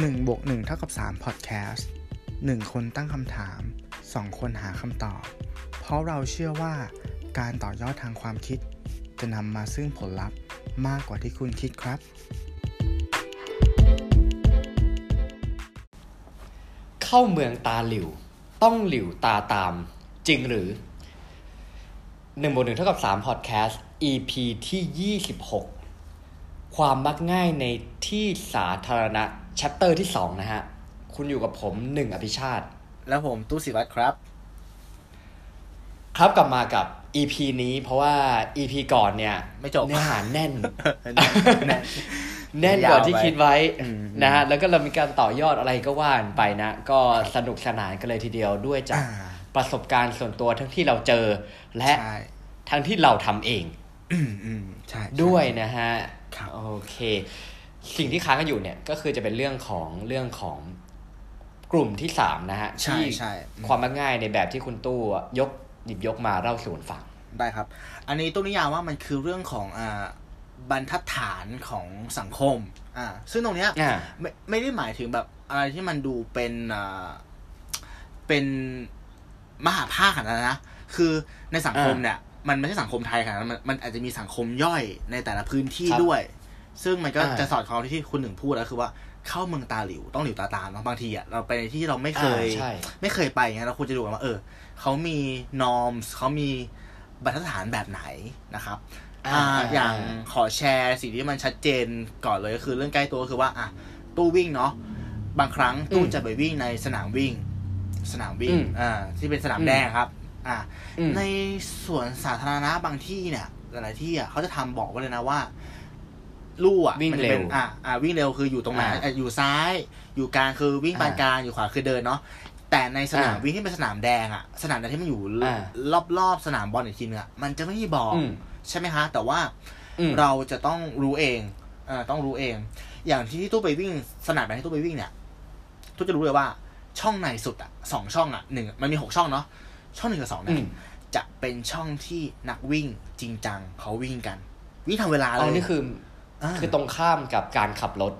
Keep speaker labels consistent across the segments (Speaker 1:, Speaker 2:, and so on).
Speaker 1: 1บวก1เท่ากับ3 Podcast 1 คนตั้งคำถาม 2 คนหาคำตอบ เพราะเราเชื่อว่าการต่อยอดทางความคิด จะนำมาซึ่งผลลัพธ์มากกว่าที่คุณคิดครับ
Speaker 2: เข้าเมืองตาหลิว ต้องหลิวตาตาม จริงหรือหนึ่งบวกหนึ่งเท่ากับสามพอดแคสต์ EP ที่ยี่สิบหกความมักง่ายในที่สาธารณะ ชปเตอร์ที่สองนะฮะ คุณอยู่กับผมหนึ่งอภิชาติ
Speaker 1: แล้วผมตู้สิวัตรครับ
Speaker 2: ครับกลับมากับ EP นี้เพราะว่า EP ก่อนเนี่ย
Speaker 1: ไม่จบ
Speaker 2: เนื้อหาแน่น
Speaker 1: แน่น
Speaker 2: แน่นกว่าที่คิดไว้
Speaker 1: อืม
Speaker 2: นะฮะแล้วก็เรามีการต่อยอดอะไรก็ว่านไปนะ ก็สนุกสนานกันเลยทีเดียวด้วยจาก
Speaker 1: อ่า
Speaker 2: ประสบการณ์ส่วนตัวทั้งที่เราเจอ และ
Speaker 1: ใช่
Speaker 2: ทั้งที่เราทำเอง
Speaker 1: อืมอืมใช่ใช่
Speaker 2: ด้วยนะฮะ
Speaker 1: ครับ
Speaker 2: โอเค สิ่งที่ค้างกันอยู่เนี่ยก็คือจะเป็นเรื่องของเรื่องของกลุ่มที่สามนะฮะ
Speaker 1: ใช่
Speaker 2: ที่
Speaker 1: ใช่อืม
Speaker 2: ความมักง่ายในแบบที่คุณตู้ยกหยิบยกมาเล่าสู่กันฟัง
Speaker 1: ได้ครับ อันนี้ตู้นิยามว่ามันคือเรื่องของอ่าบรรทัดฐานของสังคมอ่าซึ่งตรงเนี้ย
Speaker 2: อ่า
Speaker 1: ไม่ไม่ได้หมายถึงแบบอะไรที่มันดูเป็นอ่าเป็นมหาภาคขนาดนั้นนะ คือในสังคม
Speaker 2: อ่า
Speaker 1: เนี่ย มันไม่ใช่สังคมไทยขนาดนั้นมันมันอาจจะมีสังคมย่อยในแต่ละพื้นที่
Speaker 2: ครับ
Speaker 1: ด้วย ซึ่งมันก็
Speaker 2: อ่า
Speaker 1: จะสอดคล้องที่ที่คุณหนึ่งพูดแล้วคือว่าเข้าเมืองตาหลิวต้องหลิวตาตามเนอะบางทีอะเราไปในที่ที่เราไม่เคย
Speaker 2: อ่าใช่
Speaker 1: ไม่เคยไปอย่างเงี้ยเราควรจะดูกันว่าเออเขามีนอมเขามีบรรทัดฐานแบบไหนนะครับอ่า
Speaker 2: อ่า
Speaker 1: อย่างขอแชร์สิ่งที่มันชัดเจนก่อนเลยก็คือเรื่องใกล้ตัวก็คือว่าอะตู้วิ่งเนาะบางครั้งตู้
Speaker 2: อืม
Speaker 1: จะไปวิ่งในสนามวิ่ง สนามวิ่ง
Speaker 2: อืม
Speaker 1: อ่าที่เป็นสนาม
Speaker 2: อืม
Speaker 1: แดงครับ อ่า
Speaker 2: อืม
Speaker 1: ในสวนสาธารณะบางที่เนี่ยหลายๆที่อะเขาจะทำบอกไว้เลยนะว่า ลู่อะ
Speaker 2: วิ่ง
Speaker 1: มันจะเป็น
Speaker 2: เร็ว
Speaker 1: อ่าอ่าวิ่งเร็วคืออยู่ตรงไหน
Speaker 2: อ่า
Speaker 1: อะอยู่ซ้าย อยู่กลางคือวิ่งปาน
Speaker 2: อ่าก
Speaker 1: ลางอยู่ขวาคือเดินเนาะแต่ในสนาม
Speaker 2: อ่า
Speaker 1: วิ่งที่เป็นสนามแดงอะ สนามแดงที่มันอยู่
Speaker 2: อ่า
Speaker 1: รอบๆสนามบอลอีกทีนึงอะมันจะไม่มีบอก
Speaker 2: อืม
Speaker 1: ใช่ไหมฮะแต่ว่า
Speaker 2: อืม
Speaker 1: เราจะต้องรู้เองเอ่อต้องรู้เอง อย่างที่ที่ตู้ไปวิ่งสนามแดงที่ตู้ไปวิ่งเนี่ยตู้จะรู้เลยว่าช่องในสุดอะสองช่องอะหนึ่งมันมีหกช่องเนาะช่องหนึ่งกับสอง
Speaker 2: อื
Speaker 1: เนี่ย
Speaker 2: ม
Speaker 1: จะเป็นช่องที่นักวิ่งจริงจังเขาวิ่งกัน วิ่งทำเวลาเล
Speaker 2: อ๋อยนี่คือา คือตรงข้ามกับการขับรถ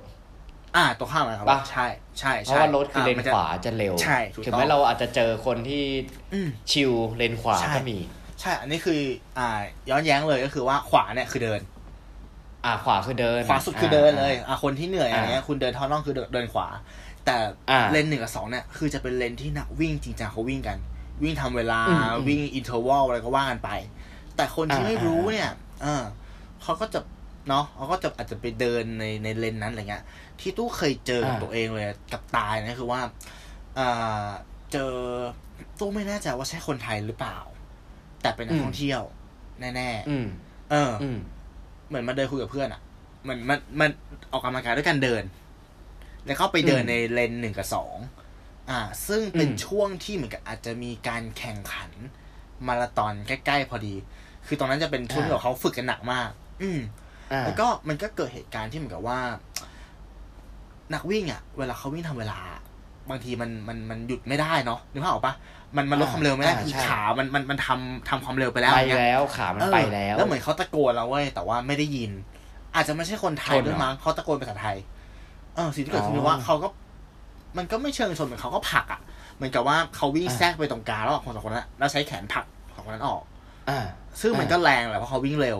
Speaker 1: อ่าตรงข้ามเลยครับ
Speaker 2: ปะ
Speaker 1: ใช่ใช่
Speaker 2: เพ
Speaker 1: ใช่
Speaker 2: ราะว่ารถคือเลน
Speaker 1: มัจะ
Speaker 2: ขวาจะเร็ว
Speaker 1: ใช่ถูกต้อง
Speaker 2: ถึงแม้เราอาจจะเจอคนที่
Speaker 1: อืม
Speaker 2: ชิลเลนขวา
Speaker 1: ใช่
Speaker 2: ก็มี
Speaker 1: ใช่ อันนี้คือ อ่า ย้อนแย้งเลยก็คือว่าขวาเนี่ยคือเดิน
Speaker 2: อ่าขวาคือเดิน
Speaker 1: ขวาสุดคือเดินเลยาอะคนที่เหนื่อยอย่างเงี้ยคุณเดินทอดน่องคือเดินเดินขวา แต่
Speaker 2: อ่า
Speaker 1: เลนหนึ่งกับสองเนี่ยคือจะเป็นเลนที่นักวิ่งจริงจังเขาวิ่งกัน วิ่งทำเวลา
Speaker 2: อืมอืม
Speaker 1: วิ่ง interval อะไรก็ว่ากันไป แต่คนที่
Speaker 2: อ่า
Speaker 1: ไม่รู้
Speaker 2: อ่า
Speaker 1: เนี่ย เออเขาก็จะ เนาะเขาก็จะอาจจะไปเดินในในเลนนั้นอะไรเงี้ย ที่ตู้เคยเจอกับตัวเองเลยกับตายนะคือว่าอ่าเจอตู้ไม่แน่ใจว่าใช่คนไทยหรือเปล่า แต่เป็นนักท่องเที่ยว แน่
Speaker 2: อืม
Speaker 1: ๆเออ
Speaker 2: อืม
Speaker 1: เหมือนมาเดินคุยกับเพื่อนอะ่ะมันมันมันออกกำลังกายด้วยการเดิน แล้วเข้าไปเดิน
Speaker 2: อืม
Speaker 1: ในเลนหนึ่งกับสองอ่า ซึ่งเป็น
Speaker 2: อืม
Speaker 1: ช่วงที่เหมือนกับอาจจะมีการแข่งขัน มาราธอนใกล้ๆพอดี คือตรงนั้นจะเป็นช่วงที่แบบเขาฝึกกันหนักมาก อืม
Speaker 2: อ่า
Speaker 1: แล้วก็มันก็เกิดเหตุการณ์ที่เหมือนกับว่า นักวิ่งอะ่ะ เวลาเขาวิ่งทำเวลา บางทีมันมันมันหยุดไม่ได้เนาะนึกภาพออกปะมันมันลดความเร็วไม่ได้
Speaker 2: อ่า
Speaker 1: คือ
Speaker 2: ใช่
Speaker 1: ขา มันมันมันทำทำความเร็วไปแล้ว
Speaker 2: ไป
Speaker 1: อย่างเงี้ย
Speaker 2: แล้ว ขามัน
Speaker 1: เออ
Speaker 2: ไปแล้ว
Speaker 1: แล้วเหมือนเขาตะโกนเราเว้ยแต่ว่าไม่ได้ยิน อาจจะไม่ใช่คนไทย
Speaker 2: ชนเหรอ
Speaker 1: ด้วยมั้งเขาตะโกนภาษาไทย เออสิ่งที่เกิดขึ้น
Speaker 2: อ๋อ
Speaker 1: คือว่าเขาก็ มันก็ไม่เชิงชนเหมือนเขาก็ผลักอะเหมือนกับว่าเขาวิ่ง
Speaker 2: อ่า
Speaker 1: แทรกไปตรงกลางระหว่างคนสองคนนั้นแล้วใช้แขนผลักสองคนนั้นออก
Speaker 2: อ่า
Speaker 1: ซึ่งมัน
Speaker 2: อ่า
Speaker 1: ก็แรงแหละเพราะเขาวิ่งเร็ว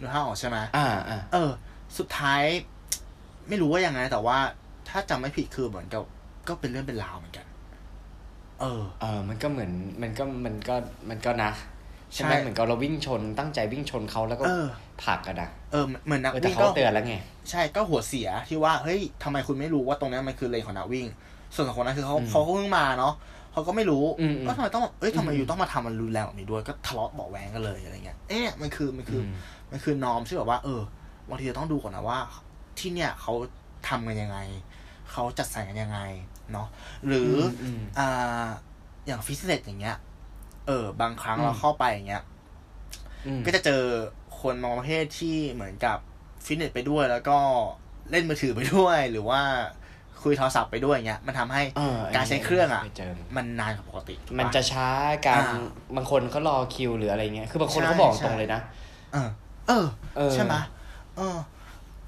Speaker 1: นึกภาพออกใช่ไหม
Speaker 2: อ่าอ่า
Speaker 1: เออ สุดท้าย ไม่รู้ว่ายังไง แต่ว่า ถ้าจำไม่ผิดคือเหมือนกับก็เป็นเรื่องเป็นราวเหมือนกัน เออ
Speaker 2: เออมันก็เหมือนมันก็มันก็มันก็นะใช่ไหม
Speaker 1: ใช่
Speaker 2: เหมือนกับเราวิ่งชนตั้งใจวิ่งชนเขาแล้วก็
Speaker 1: เออ
Speaker 2: ผลักกันนะ
Speaker 1: เออเหมือนนัก
Speaker 2: เออแต่
Speaker 1: วิ่ง
Speaker 2: เขา
Speaker 1: ก็
Speaker 2: เตือนแล้วไง
Speaker 1: ใช่ก็หัวเสียที่ว่าเฮ้ยทำไมคุณไม่รู้ว่าตรงนั้นมันคือเลนของนักวิ่ง ส่วนสองคนนั้นคือเขา
Speaker 2: อืม
Speaker 1: เขาก็เพิ่งมาเนาะเขาก็ไม่รู้
Speaker 2: อืมอืม
Speaker 1: ก็ทำไมต้องเอ้ยทำไม
Speaker 2: อืม
Speaker 1: อยู่ต้องมาทำมันรุนแรงแบบนี้ด้วยก็ทะเลาะเบาะแวงกันเลยอะไรเงี้ยเอ๊ะมันคือมันคืออ
Speaker 2: ม
Speaker 1: มันคือนอมที่แบบว่า เออบางทีเราต้องดูก่อนนะว่า ที่เนี่ยเขาทำกันยังไง เขาจัดสรรกันยังไง เนาะหรืออ
Speaker 2: ม
Speaker 1: อ่าอย่างฟิตเนสอย่างเงี้ย เออ บางครั้ง
Speaker 2: อืม
Speaker 1: เราเข้าไปอย่างเงี้ย
Speaker 2: อืม
Speaker 1: ก็จะเจอคนบางประเภทที่เหมือนกับฟิตเนสไปด้วยแล้วก็เล่นมือถือไปด้วย หรือว่าคุยโทรศัพท์ไปด้วยเงี้ย มันทำให้
Speaker 2: เอออันนี้
Speaker 1: การใช้เครื่องอะ
Speaker 2: เคยเจอ
Speaker 1: มันนานกว่าปกติถูกป
Speaker 2: มันจะช้าการ
Speaker 1: อ่า
Speaker 2: บางคนเขารอคิวหรืออะไรเงี้ยคือบางคน
Speaker 1: ใช่
Speaker 2: เขาบอก
Speaker 1: ใช่
Speaker 2: ตรงเลยนะ
Speaker 1: เออเออ
Speaker 2: เออ
Speaker 1: ใช่ไหมเออ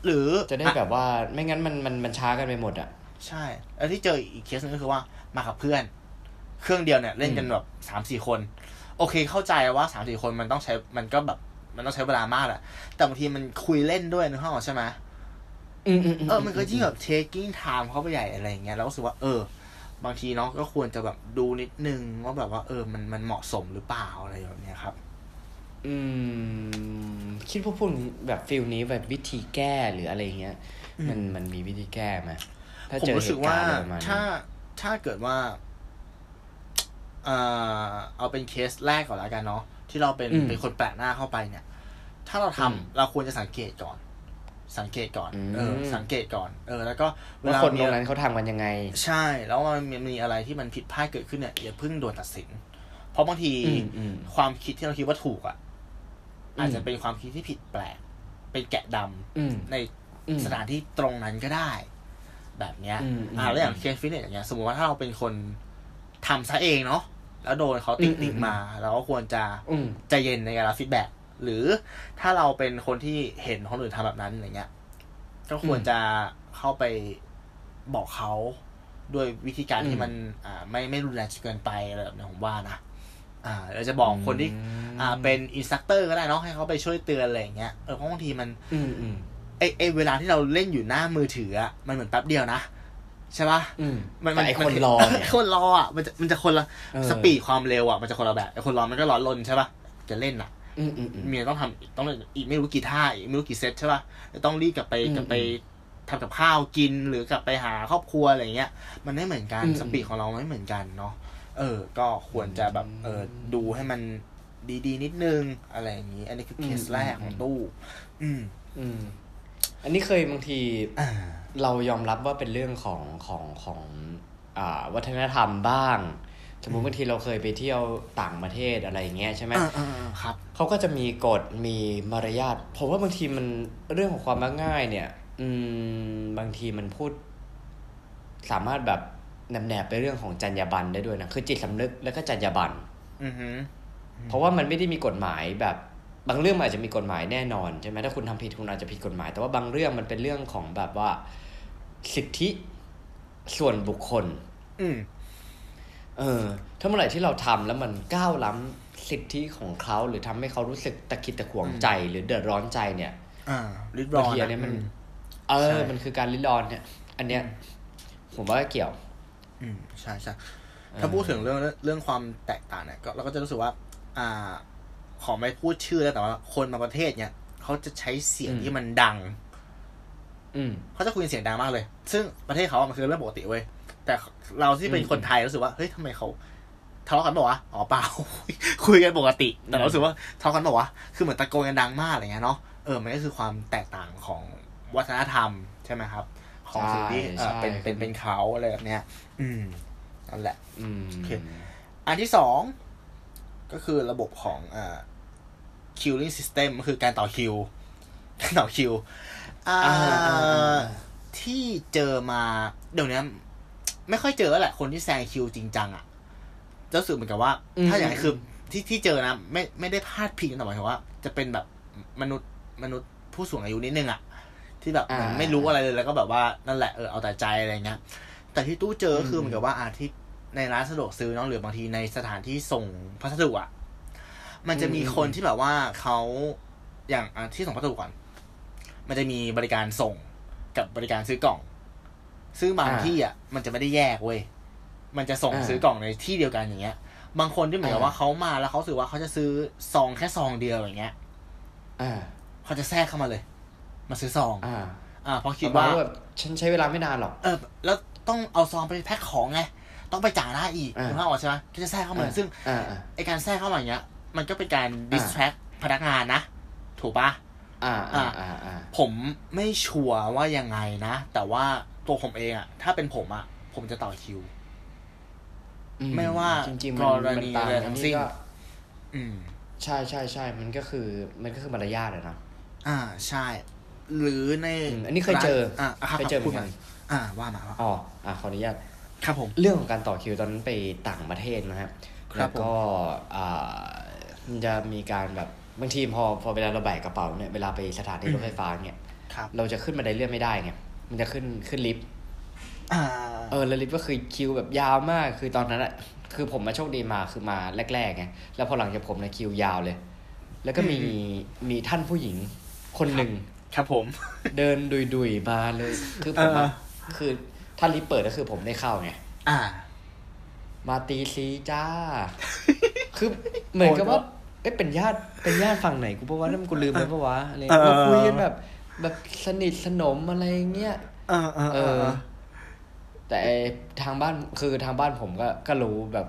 Speaker 1: หรือ
Speaker 2: จะได้แบบว่าไม่งั้นมันมันมันช้ากันไปหมดอะ
Speaker 1: ใช่ แล้วที่เจออีกเคสนึงก็คือว่ามากับเพื่อน เครื่องเดียวเนี่ยเล่นกันแบบสามสี่คน โอเคเข้าใจว่าสามสี่คนมันต้องใช้มันก็แบบมันต้องใช้เวลามากแหละแต่บางทีมันคุยเล่นด้วยนึกภาพออกใช่ไหม
Speaker 2: อืมอืม
Speaker 1: เออ มันก็ยิ่งแบบ taking time เข้าไปใหญ่อะไรอย่างเงี้ย แล้วก็รู้สึกว่า เออ บางทีเนาะก็ควรจะแบบดูนิดนึงว่าแบบว่า เออ มันมันเหมาะสมหรือเปล่าอะไรแบบเนี้ยครับ
Speaker 2: อืม คิดว่าพวกนี้แบบฟิลนี้แบบวิธีแก้หรืออะไรเงี้ย มันมันมีวิธีแก้ไหมถ้า
Speaker 1: ผม
Speaker 2: เจอ
Speaker 1: รู้
Speaker 2: เห
Speaker 1: สึก
Speaker 2: ตุกา
Speaker 1: ว่า
Speaker 2: รณ์อะไรประมาณ
Speaker 1: ถ้า
Speaker 2: นี้
Speaker 1: ถ้าเกิดว่าเอ่อเอาเป็นเคสแรกก่อนแล้วกันเนาะที่เราเป็นเป็นคนแปลกหน้าเข้าไปเนี่ย ถ้าเราทำเราควรจะสังเกตก่อน สังเกตก่อนเออสังเกตก่อน เออ แล้วก็เว
Speaker 2: ว่า
Speaker 1: ลา
Speaker 2: คน
Speaker 1: มี
Speaker 2: ตรงนั้นเขาทำกันยังไง
Speaker 1: ใช่ แล้วมันมีมีอะไรที่มันผิดพลาดเกิดขึ้นเนี่ยอย่าเพิ่งด่วนตัดสิน เพราะบางที
Speaker 2: อืมอืม
Speaker 1: ความคิดที่เราคิดว่าถูกอะ
Speaker 2: อืม
Speaker 1: อาจจะเป็นความคิดที่ผิดแปลก เป็นแกะดำ
Speaker 2: อืม
Speaker 1: ใน
Speaker 2: อืม
Speaker 1: สถานที่ตรงนั้นก็ได้ แบบเนี้ย
Speaker 2: อืมอืม
Speaker 1: อ่าแล้วอย่างเคสฟิตเนสอย่างเงี้ย สมมติว่าถ้าเราเป็นคนทำซะเองเนาะแล้วโดนเขาติ๊ก
Speaker 2: อืม
Speaker 1: ติ๊ก
Speaker 2: อืม
Speaker 1: มาเราก็ควรจะ
Speaker 2: อืม
Speaker 1: ใจเย็นในการรับ feedback หรือถ้าเราเป็นคนที่เห็นคนอื่นทำแบบนั้นอย่างเงี้ย ก็ควรจะเข้าไปบอกเขาด้วยวิธีการที่มัน อ่า ไม่ไม่รุนแรงจนเกินไปอะไรแบบนี้ผมว่านะ อ่าเราจะบอกคนที่อ่าเป็น instructor ก็ได้เนาะให้เขาไปช่วยเตือนอะไรอย่างเงี้ยเออเพราะบางทีมัน
Speaker 2: อืมอืม
Speaker 1: ไอไอเวลาที่เราเล่นอยู่หน้ามือถืออะมันเหมือนแป๊บเดียวนะใช่ปะ
Speaker 2: อืม
Speaker 1: มัน
Speaker 2: แต่ไอคนรอเนี่ย
Speaker 1: คนรออะมันจะมันจะคนละ
Speaker 2: เออ
Speaker 1: speed ความเร็วอะมันจะคนละแบบไอคนรอมันก็ร้อนรนใช่ปะจะเล่นอะ
Speaker 2: อืมอืมอืม
Speaker 1: เมียต้องทำต้องอีกไม่รู้กี่ท่าอีกไม่รู้กี่เซตใช่ปะจะต้องรีบกลับไป
Speaker 2: อืม
Speaker 1: กลับไปทำกับข้าวกินหรือกลับไปหาครอบครัวอะไรเงี้ย มันไม่เหมือนกัน
Speaker 2: อืม
Speaker 1: สปีดของเราไม่เหมือนกันเนาะ เออ ก็ควรจะแบบเออดูให้มันดีๆ นิดนึงอะไรอย่างนี้ อันนี้คือเคสแรกของตู้ อืม
Speaker 2: อืม อันนี้เคยบางที
Speaker 1: อ่า
Speaker 2: เรายอมรับว่าเป็นเรื่องของของของ อ่า วัฒนธรรมบ้าง สมมติบางทีเราเคยไปเที่ยวต่างประเทศอะไรอย่างเงี้ยใช่ไหม
Speaker 1: อ่าอ่าอ่าครับ
Speaker 2: เขาก็จะมีกฎมีมารยาทผมว่าบางทีมันเรื่องของความมักง่าย เนี่ย อืม บางทีมันพูด สามารถแบบ แนบๆไปเรื่องของจรรยาบรรณได้ด้วยนะคือจิตสำนึกแล้วก็จรรยาบรรณ
Speaker 1: อือฮึ
Speaker 2: เพราะว่ามันไม่ได้มีกฎหมายแบบบางเรื่องมันอาจจะมีกฎหมายแน่นอนใช่ไหมถ้าคุณทำผิดคุณอาจจะผิดกฎหมาย แต่ว่าบางเรื่องมันเป็นเรื่องของแบบว่าสิทธิส่วนบุคคล
Speaker 1: อืม
Speaker 2: เออ ถ้าเมื่อไหร่ที่เราทำแล้วมันก้าวล้ำสิทธิของเขาหรือทำให้เขารู้สึกตะคิดตะขวงใจ หรือเดือดร้อนใจเนี่ย
Speaker 1: อ่าริดรอบา
Speaker 2: ง
Speaker 1: น
Speaker 2: ทีอันเนี้ยมัน
Speaker 1: อื
Speaker 2: เอ
Speaker 1: ใช่
Speaker 2: อมันคือการลิดรอนเนี่ย อันเนี้ย ผมว่าเกี่ยว
Speaker 1: อืมใช่ใช่ถ้าพูดถึงเรื่องเรื่องความแตกต่างเนี่ยก็เราก็จะรู้สึกว่า อ่า ขอไม่พูดชื่อแล้วแต่ว่าคนบางประเทศเนี่ยเขาจะใช้เสียง
Speaker 2: อืม
Speaker 1: ที่มันดัง
Speaker 2: อืม
Speaker 1: เขาจะคุยเสียงดังมากเลย ซึ่งประเทศเขาอะมันคือเรื่องปกติเว้ยแต่เราที่เป็น
Speaker 2: อืม
Speaker 1: คนไทยรู้สึกว่าเฮ้ยทำไมเขาทะเลาะกันบอกว่าวะอ๋อเปล่า คุยกันปกติ แต่เรารู้สึกว่าทะเลาะกันบอกว่าวะคือเหมือนตะโกนกันดังมากอะไรเงี้ยเนาะเออมันก็คือความแตกต่างของวัฒนธรรมใช่ไหมครับ ของสิ่งที่เออ
Speaker 2: ใช่
Speaker 1: เป็นเป็นเป็นเขาอะไรแบบเนี้ย อืมนั่นแหละ
Speaker 2: อืม
Speaker 1: โอเคอันที่สองก็คือระบบของอ่า queuing system ก็คือการต่อคิวการต่อคิวอ่า
Speaker 2: อ่าอ่าอ่า
Speaker 1: ที่เจอมาเดี๋ยวนี้ไม่ค่อยเจอแล้วแหละคนที่แซงคิวจริงจังอะ่ะจะรู้สึกเหมือนกับว่า ถ้าอย่างไรคือที่ที่เจอนะ ไม่ไม่ได้พลาดพิงแต่หมายถึงว่า จะเป็นแบบมนุษย์มนุษย์ผู้สูงอายุนิดนึงอะ่ะ ที่แบบเหมือนไม่รู้อะไรเลยแล้วก็แบบว่านั่นแหละเออเอาแต่ใจอะไรเงี้ย แต่ที่ตู้เจอก็คือเหมือนกับว่าอาที่ในร้านสะดวกซื้อเนาะหรือบางทีในสถานที่ส่งพัสดุอะมันจะมีคนที่แบบว่าเขาอย่างอะที่ส่งพัสดุก่อน มันจะมีบริการส่งกับบริการซื้อกล่อง ซึ่งบาง
Speaker 2: อ่า
Speaker 1: ที่อะมันจะไม่ได้แยกเว้ย มันจะส่ง
Speaker 2: อ่า
Speaker 1: ซื้อกล่องในที่เดียวกันอย่างเงี้ย บางคนที่เหมือนกับ
Speaker 2: อ่า
Speaker 1: ว่าเขามาแล้วเขารู้สึกว่าเขาจะซื้อซองแค่ซองเดียวอย่างเงี้ย
Speaker 2: อ่า
Speaker 1: เขาจะแทรกเข้ามาเลย มาซื้อซอง
Speaker 2: อ่า
Speaker 1: อ่าเพราะคิด
Speaker 2: ประม
Speaker 1: ว่า
Speaker 2: ณแบบฉันใช้เวลาไม่นานหรอก
Speaker 1: เออ แล้วต้องเอาซองไปแพ็คของไง ต้องไปจ่ายหน้าอีก
Speaker 2: อ่า
Speaker 1: คุณภาพออกใช่ไหมก็จะแทรกเข้ามาซึ่ง
Speaker 2: อ่าอ่า
Speaker 1: ไอการแทรกเข้ามาอย่างเงี้ย มันก็เป็นการ distract พนักงานนะ ถูกปะ
Speaker 2: อ่าอ่าอ่าอ่า
Speaker 1: ผมไม่ชัวร์ว่ายังไงนะ แต่ว่าตัวผมเองอะถ้าเป็นผมอะผมจะต่อคิว
Speaker 2: อื
Speaker 1: ไม่ว่า
Speaker 2: จริงๆ
Speaker 1: ก
Speaker 2: มัน
Speaker 1: ร
Speaker 2: มัน
Speaker 1: ณี
Speaker 2: ตาม
Speaker 1: อะไรทั้
Speaker 2: อัน
Speaker 1: ง
Speaker 2: นี้
Speaker 1: สิ้น
Speaker 2: ก็
Speaker 1: อืม
Speaker 2: ใช่ใช่ใช่มันก็คือ มันก็คือมารยาทอะนะ
Speaker 1: อ่า ใช่ หรือใน
Speaker 2: อืมอันนี้เคยเจอ
Speaker 1: ร้านอ่าครับ
Speaker 2: เคยเจอเหมื
Speaker 1: พู
Speaker 2: อ
Speaker 1: ด
Speaker 2: นกั
Speaker 1: มานอ่าว่ามาว่า
Speaker 2: อ๋ออ่าขออนุญาต
Speaker 1: ครับผม
Speaker 2: เรื่องของการต่อคิวตอนนั้นไปต่างประเทศนะครับ
Speaker 1: ครั
Speaker 2: แล้
Speaker 1: บ
Speaker 2: วก็อ่ามันจะมีการแบบบางทีพอพอเวลาเราแบกกระเป๋าเนี่ยเวลาไปสถานีรถไฟฟ้าเนี่ย
Speaker 1: ครับ
Speaker 2: เราจะขึ้นบันไดเลื่อนไม่ได้ไงมันจะขึ้นขึ้นลิฟต์
Speaker 1: อ่า
Speaker 2: เออแล้วลิฟต์ก็คือคิวแบบยาวมากคือตอนนั้นอะคือผมมาโชคดีมาคือมาแรกๆไงแล้วพอหลังจากผมนะคิวยาวเลย แล้วก็มีมีท่านผู้หญิงคนหนึ่ง
Speaker 1: ครับผม
Speaker 2: เดินดุยๆมาเลย คือผมอะ
Speaker 1: เออ
Speaker 2: คือท่านลิฟต์เปิดก็คือผมได้เข้าไง
Speaker 1: อ่า
Speaker 2: มาตีซีจ้า คือเหมือนกับว่าเอ๊ะเป็นญาติเป็นญาติฝั่งไหนกูปะวะนั่นกูลืมไปปะวะอะไร
Speaker 1: เออ
Speaker 2: มาคุยกันแบบ แบบสนิทสนมอะไรเงี้ย
Speaker 1: เออเออ
Speaker 2: เอ
Speaker 1: เอ
Speaker 2: อ
Speaker 1: อ
Speaker 2: แต่ไอ้ทางบ้านคือทางบ้านผมก็ก็รู้แบบ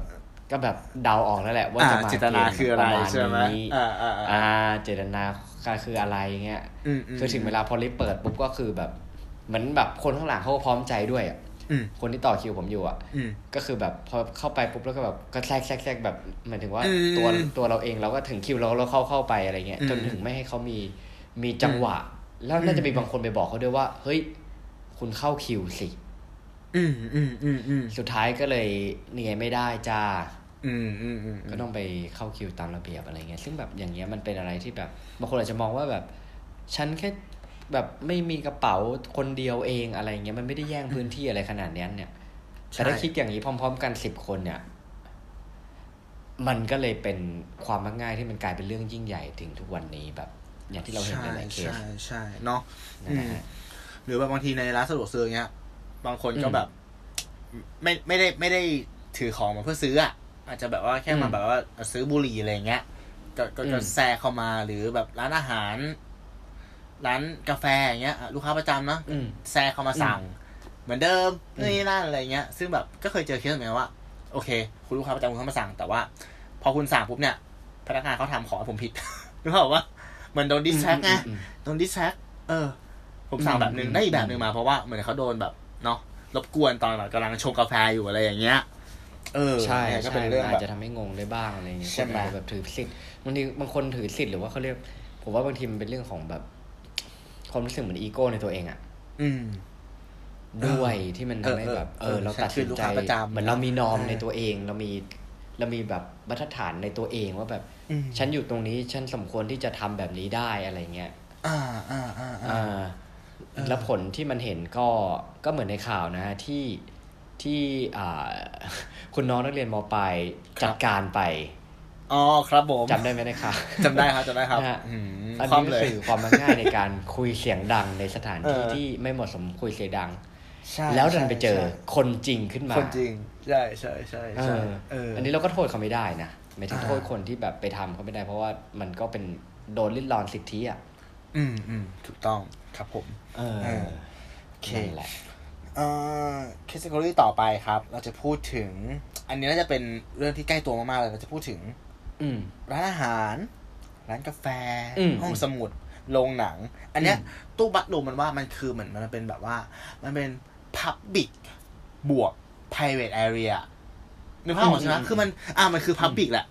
Speaker 2: ก็แบบเดาออกแล้วแหละ ว่าจะมา
Speaker 1: อ่าจิตนาคืออะไร
Speaker 2: เกณฑ์
Speaker 1: ใช่ไหม
Speaker 2: ประาณนี้
Speaker 1: อ่าอ่าอ่า
Speaker 2: อ่าเจตนา คืออะไรเงี้ย
Speaker 1: อืมม
Speaker 2: คือถึงเวลาพอลิฟต์เปิดปุ๊บก็คือแบบ เหมือนแบบคนข้างหลังเขาก็พร้อมใจด้วยอะ
Speaker 1: อืม
Speaker 2: คนที่ต่อคิวผมอยู่อะ
Speaker 1: อืม
Speaker 2: ก็คือแบบพอเข้าไปปุ๊บแล้วก็แบบก็แทรกแทรกแทรกแบบหมายถึงว่า
Speaker 1: อืม
Speaker 2: ตัวตัวเราเองเราก็ถึงคิวเราเราเข้าเข้าไปอะไรเงี้ย
Speaker 1: อืม
Speaker 2: จนถึงไม่ให้เขามีมีจังหวะ แล้วน่าจะมีบางคนไปบอกเขาด้วยว่า เฮ้ย คุณเข้าคิวสิ
Speaker 1: อืมอืมอืมอืม
Speaker 2: สุดท้ายก็เลยเนี่ยไม่ได้จ้า
Speaker 1: อืมอืมอืม
Speaker 2: ก็ต้องไปเข้าคิวตามระเบียบอะไรเงี้ยซึ่งแบบอย่างเงี้ยมันเป็นอะไรที่แบบบางคนอาจจะมองว่าแบบ ฉันแค่แบบไม่มีกระเป๋าคนเดียวเองอะไรเงี้ยมันไม่ได้แย่งพื้นที่อะไรขนาดนั้นเนี่ยแต่ถ้าคิดอย่างนี้พร้อม ๆ กันสิบคนเนี่ย มันก็เลยเป็นความมักง่ายที่มันกลายเป็นเรื่องยิ่งใหญ่ถึงทุกวันนี้แบบ อย่างที่เราเห็นหลายๆเคส
Speaker 1: ใช่ใช่เนาะ
Speaker 2: นะฮะ
Speaker 1: หรือแบบบางทีในร้านสะดวกซื้อเงี้ย บางคนก็
Speaker 2: อืม
Speaker 1: แบบ ไม่ไม่ได้ไม่ได้ถือของมาเพื่อซื้ออะ อาจจะแบบว่าแค่มา
Speaker 2: อืม
Speaker 1: แบบว่าซื้อบุหรี่อะไรเงี้ยก็ก็ก็
Speaker 2: อืม
Speaker 1: แทรกเข้ามาหรือแบบร้านอาหาร ร้านกาแฟอย่างเงี้ยอะลูกค้าประจำเนาะ
Speaker 2: อืม
Speaker 1: แทรกเข้ามาสั่ง เหมือนเดิม
Speaker 2: อืม
Speaker 1: นี่นั่นอะไรเงี้ย ซึ่งแบบก็เคยเจอเคสเหมือนกันว่า โอเค คุณลูกค้าประจำคุณเข้ามาสั่ง แต่ว่า พอคุณสั่งปุ๊บเนี่ย พนักงานเขาทำของให้ผมผิดนึกภาพออกว่าเหมือนโดน distract ไง
Speaker 2: อืม
Speaker 1: โดน distract เออ ผมสั่งแบบหนึ่ง
Speaker 2: อืม
Speaker 1: ได้อีกแบบหนึ่งมาเพราะว่าเหมือนเขาโดนแบบเนาะรบกวนตอนแบบกำลังชงกาแฟอยู่อะไรอย่างเงี้ย เออ
Speaker 2: ใช่
Speaker 1: เนี่ยก็
Speaker 2: ใช่
Speaker 1: เป็นเรื่อง
Speaker 2: อา
Speaker 1: แบ
Speaker 2: จ
Speaker 1: บ
Speaker 2: จะทำให้งงได้บ้างอะไรเงี้ย
Speaker 1: ใช่ไหม
Speaker 2: คนอาจจะแบบถือสิทธิ์บางทีบางคนถือสิทธิ์หรือว่าเขาเรียก ผมว่าบางทีมันเป็นเรื่องของแบบ ความรู้สึกเหมือนอีโก้ในตัวเองอะ
Speaker 1: อืม
Speaker 2: ด้วยที่มันทำให้แบบ
Speaker 1: เอ
Speaker 2: เอ
Speaker 1: อ
Speaker 2: อเรา
Speaker 1: ฉัน
Speaker 2: ตัด
Speaker 1: คื
Speaker 2: สิ
Speaker 1: อนลูก
Speaker 2: ใจ
Speaker 1: ค้าประจำ
Speaker 2: เหมือนเรามีนอม
Speaker 1: เออ
Speaker 2: ในตัวเองเรามีเรามีแบบมาตรฐานในตัวเองว่าแบบ
Speaker 1: อืม
Speaker 2: ฉันอยู่ตรงนี้ฉันสมควรที่จะทำแบบนี้ได้อะไรเงี้ย
Speaker 1: อ่าอ่าอ่าอ่า
Speaker 2: อ่าแล้วผลที่มันเห็นก็ก็เหมือนในข่าวนะฮะที่ ที่อ่าคุณน้องนักเรียนมปลายจัดการไป
Speaker 1: อ๋อครับผม
Speaker 2: จำได้ไหมในข่าว
Speaker 1: จำได้ครับจำได้ครับ
Speaker 2: นะฮะ
Speaker 1: อืม
Speaker 2: อัน
Speaker 1: ความ
Speaker 2: นี้
Speaker 1: เลย
Speaker 2: ก็คือความมักง่ายในการคุยเสียงดังในสถานที่
Speaker 1: เออ
Speaker 2: ที่ไม่เหมาะสมคุยเสียงดัง
Speaker 1: ใช่
Speaker 2: แล้วดันไปเจอ
Speaker 1: ใช่
Speaker 2: คนจริงขึ้นมา
Speaker 1: คนจริงใช่ใช่ใช่
Speaker 2: เอ
Speaker 1: ใช่
Speaker 2: อ
Speaker 1: เออ
Speaker 2: อันนี้เราก็โทษเขาไม่ได้นะไม่ถึง
Speaker 1: อ่า
Speaker 2: โทษคนที่แบบไปทำเขาไม่ได้ เพราะว่ามันก็เป็นโดนลิดรอนสิทธิอะ
Speaker 1: อืมอืมถูกต้องครับผม
Speaker 2: เออ
Speaker 1: เออโอเค
Speaker 2: นั่นแหละ
Speaker 1: เอ่อแคตตากรีต่อไปครับ เราจะพูดถึง อันนี้น่าจะเป็นเรื่องที่ใกล้ตัวมากๆเลยเราจะพูดถึง
Speaker 2: อืม
Speaker 1: ร้านอาหาร ร้านกาแฟ
Speaker 2: อืม
Speaker 1: ห้องสมุดโรงหนัง อันเนี้ย
Speaker 2: อืม
Speaker 1: ตู้บัตรดูมันว่ามันคือเหมือนมันเป็นแบบว่า มันเป็น Public บวก private area นึกภาพออกใช่ไหมคือมัน อ่ามันคือ Public แหละ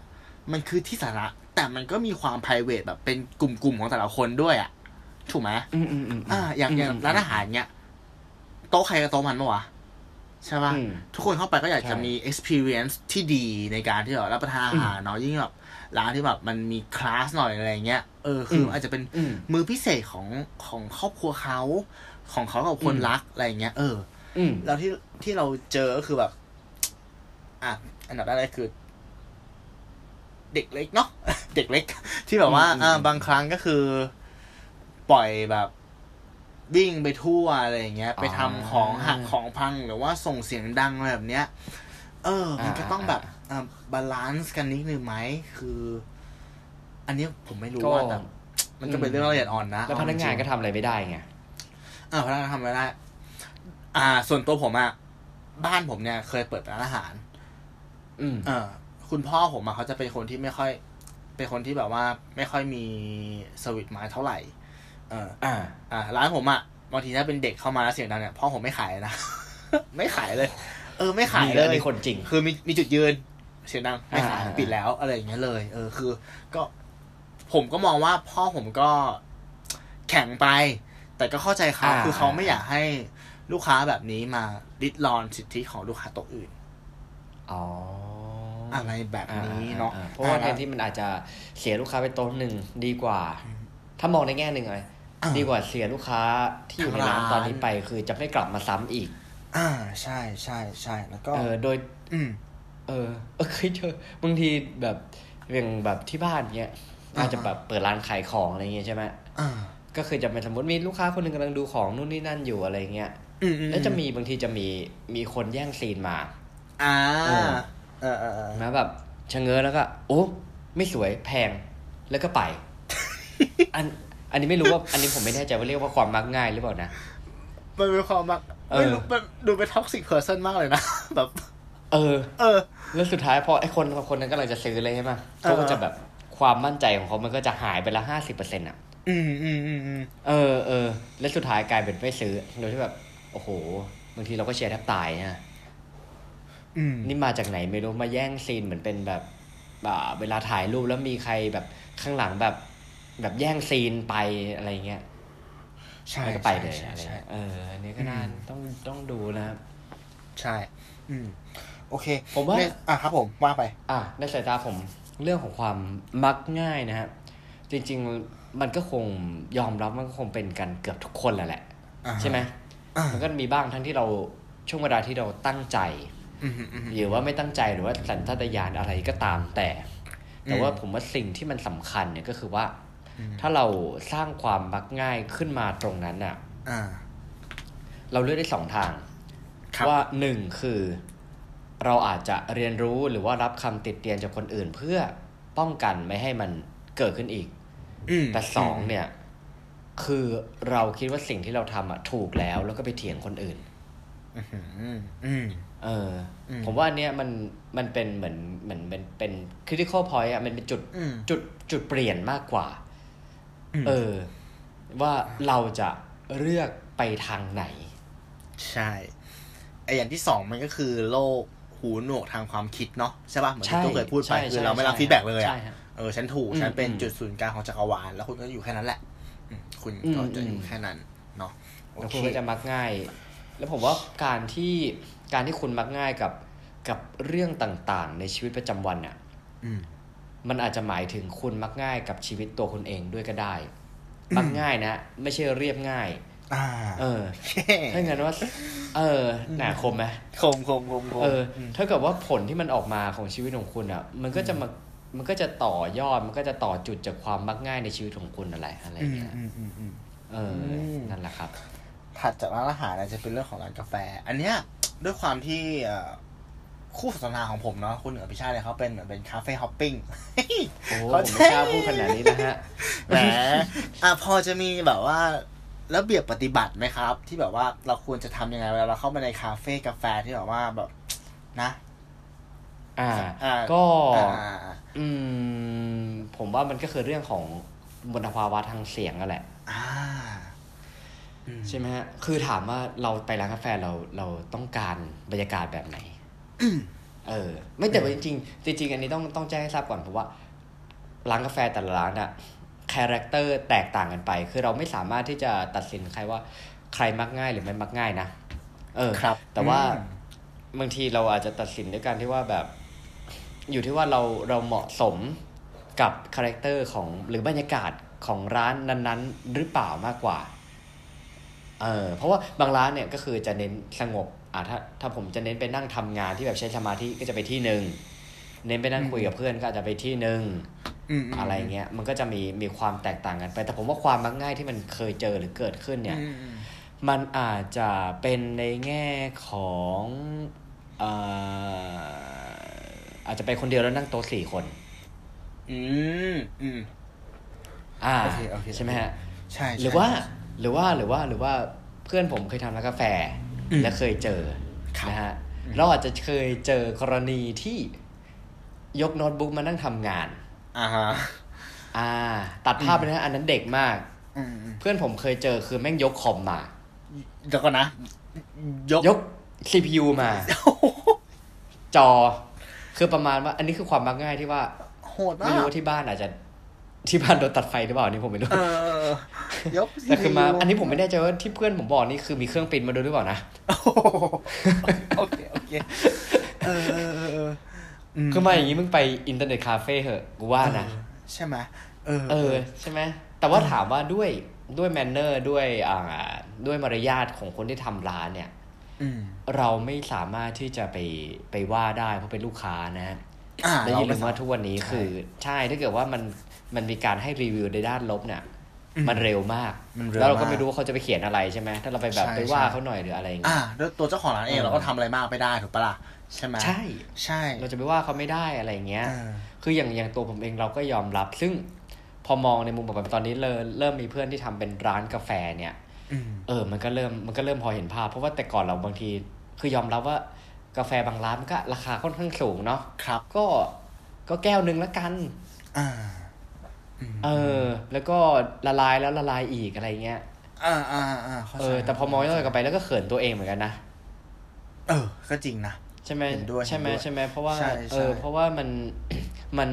Speaker 1: มันคือที่สาธารณะแต่มันก็มีความ private แบบเป็นกลุ่มๆของแต่ละคนด้วยอะ ถูกไหม
Speaker 2: อืมอืมอืม
Speaker 1: อ่า อย่างอย่างร้านอาหารเนี้ย โต๊ะใครกับโต๊ะมันปะวะใช่ปะ
Speaker 2: อืม
Speaker 1: ทุกคนเข้าไปก็อยากจะ
Speaker 2: ใช่
Speaker 1: มี experience ที่ดีในการที่แบบรับประทานอาหารเนาะยิ่งแบบร้านที่แบบมันมีคลาสหน่อยอะไรเงี้ยเออคืออ
Speaker 2: ม
Speaker 1: อาจจะเป็น
Speaker 2: อืม
Speaker 1: มือพิเศษของของครอบครัวเขาของเขากับคน
Speaker 2: อืม
Speaker 1: รักอะไรเงี้ยเออ
Speaker 2: อืม
Speaker 1: แล้วที่ที่เราเจอก็คือแบบ อะอันดับแรกเลยคือ เด็กเล็กเนาะเด็กเล็ก ที่แบบว่า
Speaker 2: อืมอืม
Speaker 1: อ่าบางครั้งก็คือ ปล่อยแบบ วิ่งไปทั่วอะไรอย่างเงี้ย ไปทำของหักของพังหรือว่าส่งเสียงดังอะไรแบบเนี้ย เออ มันก็ต้องแบบอ่า balance กันนิดนึงไหมคือ อันนี้ผมไม่รู้
Speaker 2: ก็
Speaker 1: ว่าแต่มันก็เป็นเรื่องละเอียดอ่อนนะ
Speaker 2: แล้วพนักงานก็ทำอะไรไม่ได้ไง
Speaker 1: อ่าพนักงานทำไม่ได้ อ่า ส่วนตัวผมอะบ้านผมเนี่ย เคยเปิดร้านอาหาร
Speaker 2: อืม
Speaker 1: เออ คุณพ่อผมอะเขาจะเป็นคนที่ไม่ค่อย เป็นคนที่แบบว่า ไม่ค่อยมีสวิตมาเท่าไหร่เออ
Speaker 2: อ่า
Speaker 1: อ่า ร้านผมอะบางทีถ้าเป็นเด็กเข้ามาแล้วเสียงดังเนี่ยพ่อผมไม่ขายนะ ไม่ขายเลย เออ ไม่ขาย
Speaker 2: นี่
Speaker 1: เล
Speaker 2: อัน
Speaker 1: ย
Speaker 2: นี้คนจริง
Speaker 1: คือมีมีจุดยืน เสียงดังไม่ขาย
Speaker 2: อ่า
Speaker 1: ปิดแล้วอะไรอย่างเงี้ยเลย เออ คือ ก็ ผมก็มองว่าพ่อผมก็แข็งไป แต่ก็เข้าใจเขา
Speaker 2: อ่า
Speaker 1: คือเขาไม่อยากให้ลูกค้าแบบนี้มาริดรอนสิทธิของลูกค้าโต๊ะอื่น
Speaker 2: อ๋อ
Speaker 1: อะไรแบบ
Speaker 2: อ่
Speaker 1: นี้เนาะ
Speaker 2: อ่เพราะว่าแทนที่มันอาจจะเสียลูกค้าไปโต๊ะหนึ่งดีกว่า ถ้ามองในแง่หนึ่งเลย
Speaker 1: อ่า
Speaker 2: ดีกว่าเสียลูกค้าที่อยู่ในร้าน
Speaker 1: ทั้งร้าน
Speaker 2: ตอนนี้ไป คือจะไม่กลับมาซ้ำอีก
Speaker 1: อ่าใช่ใช่ใช่แล้วก็
Speaker 2: เออโดย
Speaker 1: อืม
Speaker 2: เออเออเคยเจอบางทีแบบอย่างแบบที่บ้านเนี้ย
Speaker 1: อ่า
Speaker 2: อาจจะแบบเปิดร้านขายของอะไรเงี้ยใช่ไหม
Speaker 1: อ่า
Speaker 2: ก็คือจะเป็นสมมติมีลูกค้าคนหนึ่งกำลังดูของนู่นนี่นั่นอยู่อะไรเงี้ย
Speaker 1: อืมอืม
Speaker 2: แล้วจะมีบางทีจะมีมีคนแย่งซีนมา
Speaker 1: อ่า
Speaker 2: เออ
Speaker 1: เออเออเออ
Speaker 2: นะแบบชะเง้อแล้วก็โอ้ไม่สวยแพงแล้วก็ไป อัน อันนี้ไม่รู้ว่า อันนี้ผมไม่แน่ใจว่าเรียกว่าความมักง่ายหรือเปล่านะ
Speaker 1: มันเป็นความมัก
Speaker 2: เออ
Speaker 1: ไม่รู้มันดูเป็น toxic person มากเลยนะ แบบ
Speaker 2: เออ
Speaker 1: เออ
Speaker 2: แล้วสุดท้ายพอไอ้คนคนนั้นกำลังจะซื้อเลยใช่ไหมเขาก็จะแบบความมั่นใจของเขามันก็จะหายไปละห้าสิบเปอร์เซ็นต์อะ
Speaker 1: อืมอืมอืมอืม
Speaker 2: เออเออ แล้วสุดท้ายกลายเป็นไม่ซื้อ โดยที่แบบ โอ้โห บางทีเราก็เชียร์แทบตายนะ
Speaker 1: อืม
Speaker 2: นี่มาจากไหนไม่รู้ มาแย่งซีนเหมือนเป็นแบบอ่าเวลาถ่ายรูปแล้วมีใครแบบข้างหลังแบบ แบบแย่งซีนไปอะไรเงี้ย
Speaker 1: ใช่
Speaker 2: แล้วก็ไปเลย
Speaker 1: ใช่
Speaker 2: อะไร
Speaker 1: ใช่
Speaker 2: เงี้ยเอออันนี้ก็น่า
Speaker 1: อืม
Speaker 2: ต้องต้องดูนะครับ
Speaker 1: ใช่ อืม โอเค
Speaker 2: ผมว่า
Speaker 1: เนี่ยอะครับผมว่าไป
Speaker 2: อะในสายตาผมเรื่องของความมักง่ายนะครับจริง ๆ มันก็คงยอมรับมันก็คงเป็นกันเกือบทุกคนแหละแหละ
Speaker 1: อ่าฮะ
Speaker 2: ใช่ไหม
Speaker 1: อ่า
Speaker 2: มันก็มีบ้างทั้งที่เราช่วงเวลาที่เราตั้งใจ
Speaker 1: อืมอืมอืม
Speaker 2: หรือว่าไม่ตั้งใจหรือว่าสัญชาตญาณอะไรก็ตามแต่ แต่
Speaker 1: อืม
Speaker 2: ว่าผมว่าสิ่งที่มันสำคัญเนี่ยก็คือว่า
Speaker 1: อืม
Speaker 2: ถ้าเราสร้างความมักง่ายขึ้นมาตรงนั้นอะ
Speaker 1: อ่า
Speaker 2: เราเลือกได้สองทาง
Speaker 1: ครับ
Speaker 2: ว่าหนึ่งคือเราอาจจะเรียนรู้หรือว่ารับคำติดเตียนจากคนอื่น เพื่อป้องกันไม่ให้มันเกิดขึ้นอีก
Speaker 1: อืม
Speaker 2: แต่สองเนี่ย คือเราคิดว่าสิ่งที่เราทำอะถูกแล้วแล้วก็ไปเถียงคนอื่น
Speaker 1: อืมอืมอืม
Speaker 2: เอออ
Speaker 1: ม
Speaker 2: ผมว่าอันเนี้ยมันมันเป็นเหมือนเหมือนเป็นเป็น critical point อะมันเป็นจุด
Speaker 1: อืม
Speaker 2: จุดจุดเปลี่ยนมากกว่า
Speaker 1: อืม
Speaker 2: เออ ว่าเราจะเลือกไปทางไหน
Speaker 1: ใช่ไออย่างที่สองมันก็คือโรคหูหนวกทางความคิดเนาะใช่ป่ะเหมือนที่
Speaker 2: ใช่
Speaker 1: ตู้เคยพูดไป
Speaker 2: ใช่
Speaker 1: คือ
Speaker 2: ใช่
Speaker 1: เราไม่รับ
Speaker 2: ใช่
Speaker 1: feedback เลย
Speaker 2: ใช่
Speaker 1: อะ
Speaker 2: ฮะ
Speaker 1: เออฉันถูก
Speaker 2: อืม
Speaker 1: ฉันเป็น
Speaker 2: อืม
Speaker 1: จุดศูนย์กลางของจักรวาลแล้วคุณก็อยู่แค่นั้นแหละอืมคุณก็
Speaker 2: อืม
Speaker 1: จะอยู่
Speaker 2: อืม
Speaker 1: แค่นั้นเนาะโอ
Speaker 2: แล้ว
Speaker 1: เค
Speaker 2: คุณก็จะมักง่าย แล้วผมว่าการที่การที่คุณมักง่ายกับกับเรื่องต่างๆ ในชีวิตประจำวันอะ
Speaker 1: อื ม
Speaker 2: มันอาจจะหมายถึงคุณมักง่ายกับชีวิตตัวคุณเองด้วยก็ได้
Speaker 1: อืม
Speaker 2: มักง่ายนะ ไม่ใช่เรียบง่าย
Speaker 1: อ่า
Speaker 2: เออถ้างั้นว่า เออหนาคมไหม
Speaker 1: คมคมคมคม
Speaker 2: เอออ
Speaker 1: ม
Speaker 2: ถ้าเกิดว่าผลที่มันออกมาของชีวิตของคุณอะ มันก็จะมามันก็จะต่อยอดมันก็จะต่อจุดจากความมักง่ายในชีวิตของคุณอะไรอะไร
Speaker 1: อืม
Speaker 2: เงี้ย
Speaker 1: อืมอืมอืม
Speaker 2: เอออ
Speaker 1: ม
Speaker 2: นั่นแหละครับ
Speaker 1: ถัดจากร้านอาหารเนี่ยจะเป็นเรื่องของร้านกาแฟ อันเนี้ยด้วยความที่เอ่อ คู่สนทนาของผมเนาะคุณเหนือพิชาติเนี่ยเขาเป็นเหมือนเป็น cafe hopping
Speaker 2: โอ้
Speaker 1: เขา
Speaker 2: ผมไม่กล้าพูดขนาดนี้นะฮะ
Speaker 1: แหมอะพอจะมีแบบว่าระเบียบปฏิบัติไหมครับ ที่แบบว่าเราควรจะทำยังไงเวลาเราเข้ามาในคาเฟ่กาแฟที่แบบว่าแบบนะ
Speaker 2: อ่า
Speaker 1: อ่า
Speaker 2: ก็
Speaker 1: อ่า
Speaker 2: อืม ผมว่ามันก็คือเรื่องของมลภาวะทางเสียงนั่นแหละ
Speaker 1: อ่าอืม
Speaker 2: ใช่ไหมฮะ คือถามว่าเราไปร้านกาแฟเราเราต้องการบรรยากาศแบบไหน เออ ไม่แต่ว่าจริงๆจริงๆอันนี้ต้องต้องแจ้งให้ทราบก่อนเพราะว่าร้านกาแฟแต่ละร้านอะ character แตกต่างกันไป คือเราไม่สามารถที่จะตัดสินใครว่าใครมักง่ายหรือไม่มักง่ายนะ เออ
Speaker 1: ครับ
Speaker 2: แต่ว่า
Speaker 1: อืม
Speaker 2: บางทีเราอาจจะตัดสินด้วยการที่ว่าแบบ อยู่ที่ว่าเราเราเหมาะสมกับ character ของหรือบรรยากาศของร้านนั้น ๆ หรือเปล่ามากกว่า เออเพราะว่าบางร้านเนี่ยก็คือจะเน้นสงบอ่าถ้าถ้าผมจะเน้นไปนั่งทำงานที่แบบใช้สมาธิก็จะไปที่หนึ่งเน้นไปนั่งคุยกับเพื่อนก็อาจจะไปที่หนึ่ง
Speaker 1: อืมม
Speaker 2: อะไรเงี้ยมันก็จะมีมีความแตกต่างกันไป แต่ผมว่าความมักง่ายที่มันเคยเจอหรือเกิดขึ้นเนี่ย
Speaker 1: อืมอืม
Speaker 2: มันอาจจะเป็นในแง่ของเอ่ออาจจะไปคนเดียวแล้วนั่งโต๊ะสี่คน
Speaker 1: อืมอืม
Speaker 2: อ่า
Speaker 1: โอเคโอเค
Speaker 2: ใช่ไหมฮะ
Speaker 1: ใช่ใช่
Speaker 2: หรือว่า
Speaker 1: ใช่
Speaker 2: หรือว่าหรือว่าหรือว่าเพื่อนผมเคยทำร้านกาแฟ
Speaker 1: อืม
Speaker 2: และเคยเจอ
Speaker 1: ครับ
Speaker 2: นะฮะ
Speaker 1: อืม
Speaker 2: เราอาจจะเคยเจอกรณีที่ยกโน้ตบุ๊กมานั่งทำงาน
Speaker 1: อ่าฮะ
Speaker 2: อ่า ตัดภาพไปนะอันนั้นเด็กมาก
Speaker 1: อืมอืม
Speaker 2: เพื่อนผมเคยเจอคือแม่งยกคอมมา
Speaker 1: เดี๋ยวก่อนนะ ยก
Speaker 2: ยก CPU มา จอ คือประมาณว่า อันนี้คือความมักง่ายที่ว่า
Speaker 1: โหดมา
Speaker 2: ไม่
Speaker 1: ก
Speaker 2: รู้ว่าที่บ้านอาจจะ ที่บ้านโดนตัดไฟหรือเปล่าอันนี่ผมไม่รู้
Speaker 1: เออยก
Speaker 2: แต่คือมา
Speaker 1: CPU
Speaker 2: อันนี้ผมไม่แน่ใจว่าที่เพื่อนผมบอกนี่คือมีเครื่องปริ้นมาด้วยหรือเปล่านะ
Speaker 1: โอ้โหโอเคโอเคเออเออเออเออ
Speaker 2: คือมาอย่างนี้มึงไปอินเทอร์เน็ตคาเฟ่เหอะกูว่านะ
Speaker 1: ใช่ไหมเออ
Speaker 2: เออใช่ไหมแต่ว่าถามว่าด้วยด้วย manner ด้วยอ่าด้วยมารยาทของคนที่ทำร้านเนี่ย
Speaker 1: อืม
Speaker 2: เราไม่สามารถที่จะไปไปว่าได้เพราะเป็นลูกค้านะฮะ
Speaker 1: อ่า
Speaker 2: แล้วอย่าลื
Speaker 1: เร
Speaker 2: ม
Speaker 1: ไว่า
Speaker 2: ทุกวันนี้
Speaker 1: ใช่
Speaker 2: คือ ใช่ถ้าเกิดว่ามัน มันมีการให้รีวิวในด้านลบเนี่ย
Speaker 1: อืม
Speaker 2: มันเร็วมาก
Speaker 1: มันเร็ว
Speaker 2: แล้วเราก็
Speaker 1: มาก
Speaker 2: ไม่รู้ว่าเขาจะไปเขียนอะไรใช่ไหมถ้าเราไปแบบ
Speaker 1: ใช่
Speaker 2: ไปว่า
Speaker 1: ใช่
Speaker 2: เขาหน่อยหรืออะไรอย่าง
Speaker 1: อ่า
Speaker 2: เงี้ย
Speaker 1: แล้วตัวเจ้าของร้านเอง
Speaker 2: เออ
Speaker 1: เราก็ทำอะไรมากไม่ได้ถูกปะล่ะใช่ไหม
Speaker 2: ใช่
Speaker 1: ใช่
Speaker 2: เราจะไปว่าเขาไม่ได้อะไรอย่างเงี้ย
Speaker 1: เออ
Speaker 2: คืออย่างอย่างตัวผมเองเราก็ยอมรับ ซึ่งพอมองในมุมแบบตอนนี้เริ่มเริ่มมีเพื่อนที่ทำเป็นร้านกาแฟเนี่ย
Speaker 1: อืม
Speaker 2: เออ มันก็เริ่มมันก็เริ่มพอเห็นภาพ เพราะว่าแต่ก่อนเราบางที คือยอมรับว่ากาแฟบางร้านมันก็ราคาค่อนข้างสูงเนาะ
Speaker 1: ครับ
Speaker 2: ก็ก็แก้วหนึ่งละกัน
Speaker 1: อ่า
Speaker 2: เออ แล้วก็ละลายแล้วละลายอีกอะไรเงี้ย
Speaker 1: อ่าอ่าอ่าข้าใจ
Speaker 2: เออ แต่พอมองย้อนกลับไปแล้วก็เขินตัวเองเหมือนกันนะ
Speaker 1: เออ ก็จริงนะ
Speaker 2: ใช่ไหม
Speaker 1: เห็นด้วย
Speaker 2: ใช่ไหม
Speaker 1: เห็นด้วย
Speaker 2: ใช่ไหมเพราะว่า
Speaker 1: ใช่
Speaker 2: เอ
Speaker 1: ใช่
Speaker 2: อเพราะว่ามัน มัน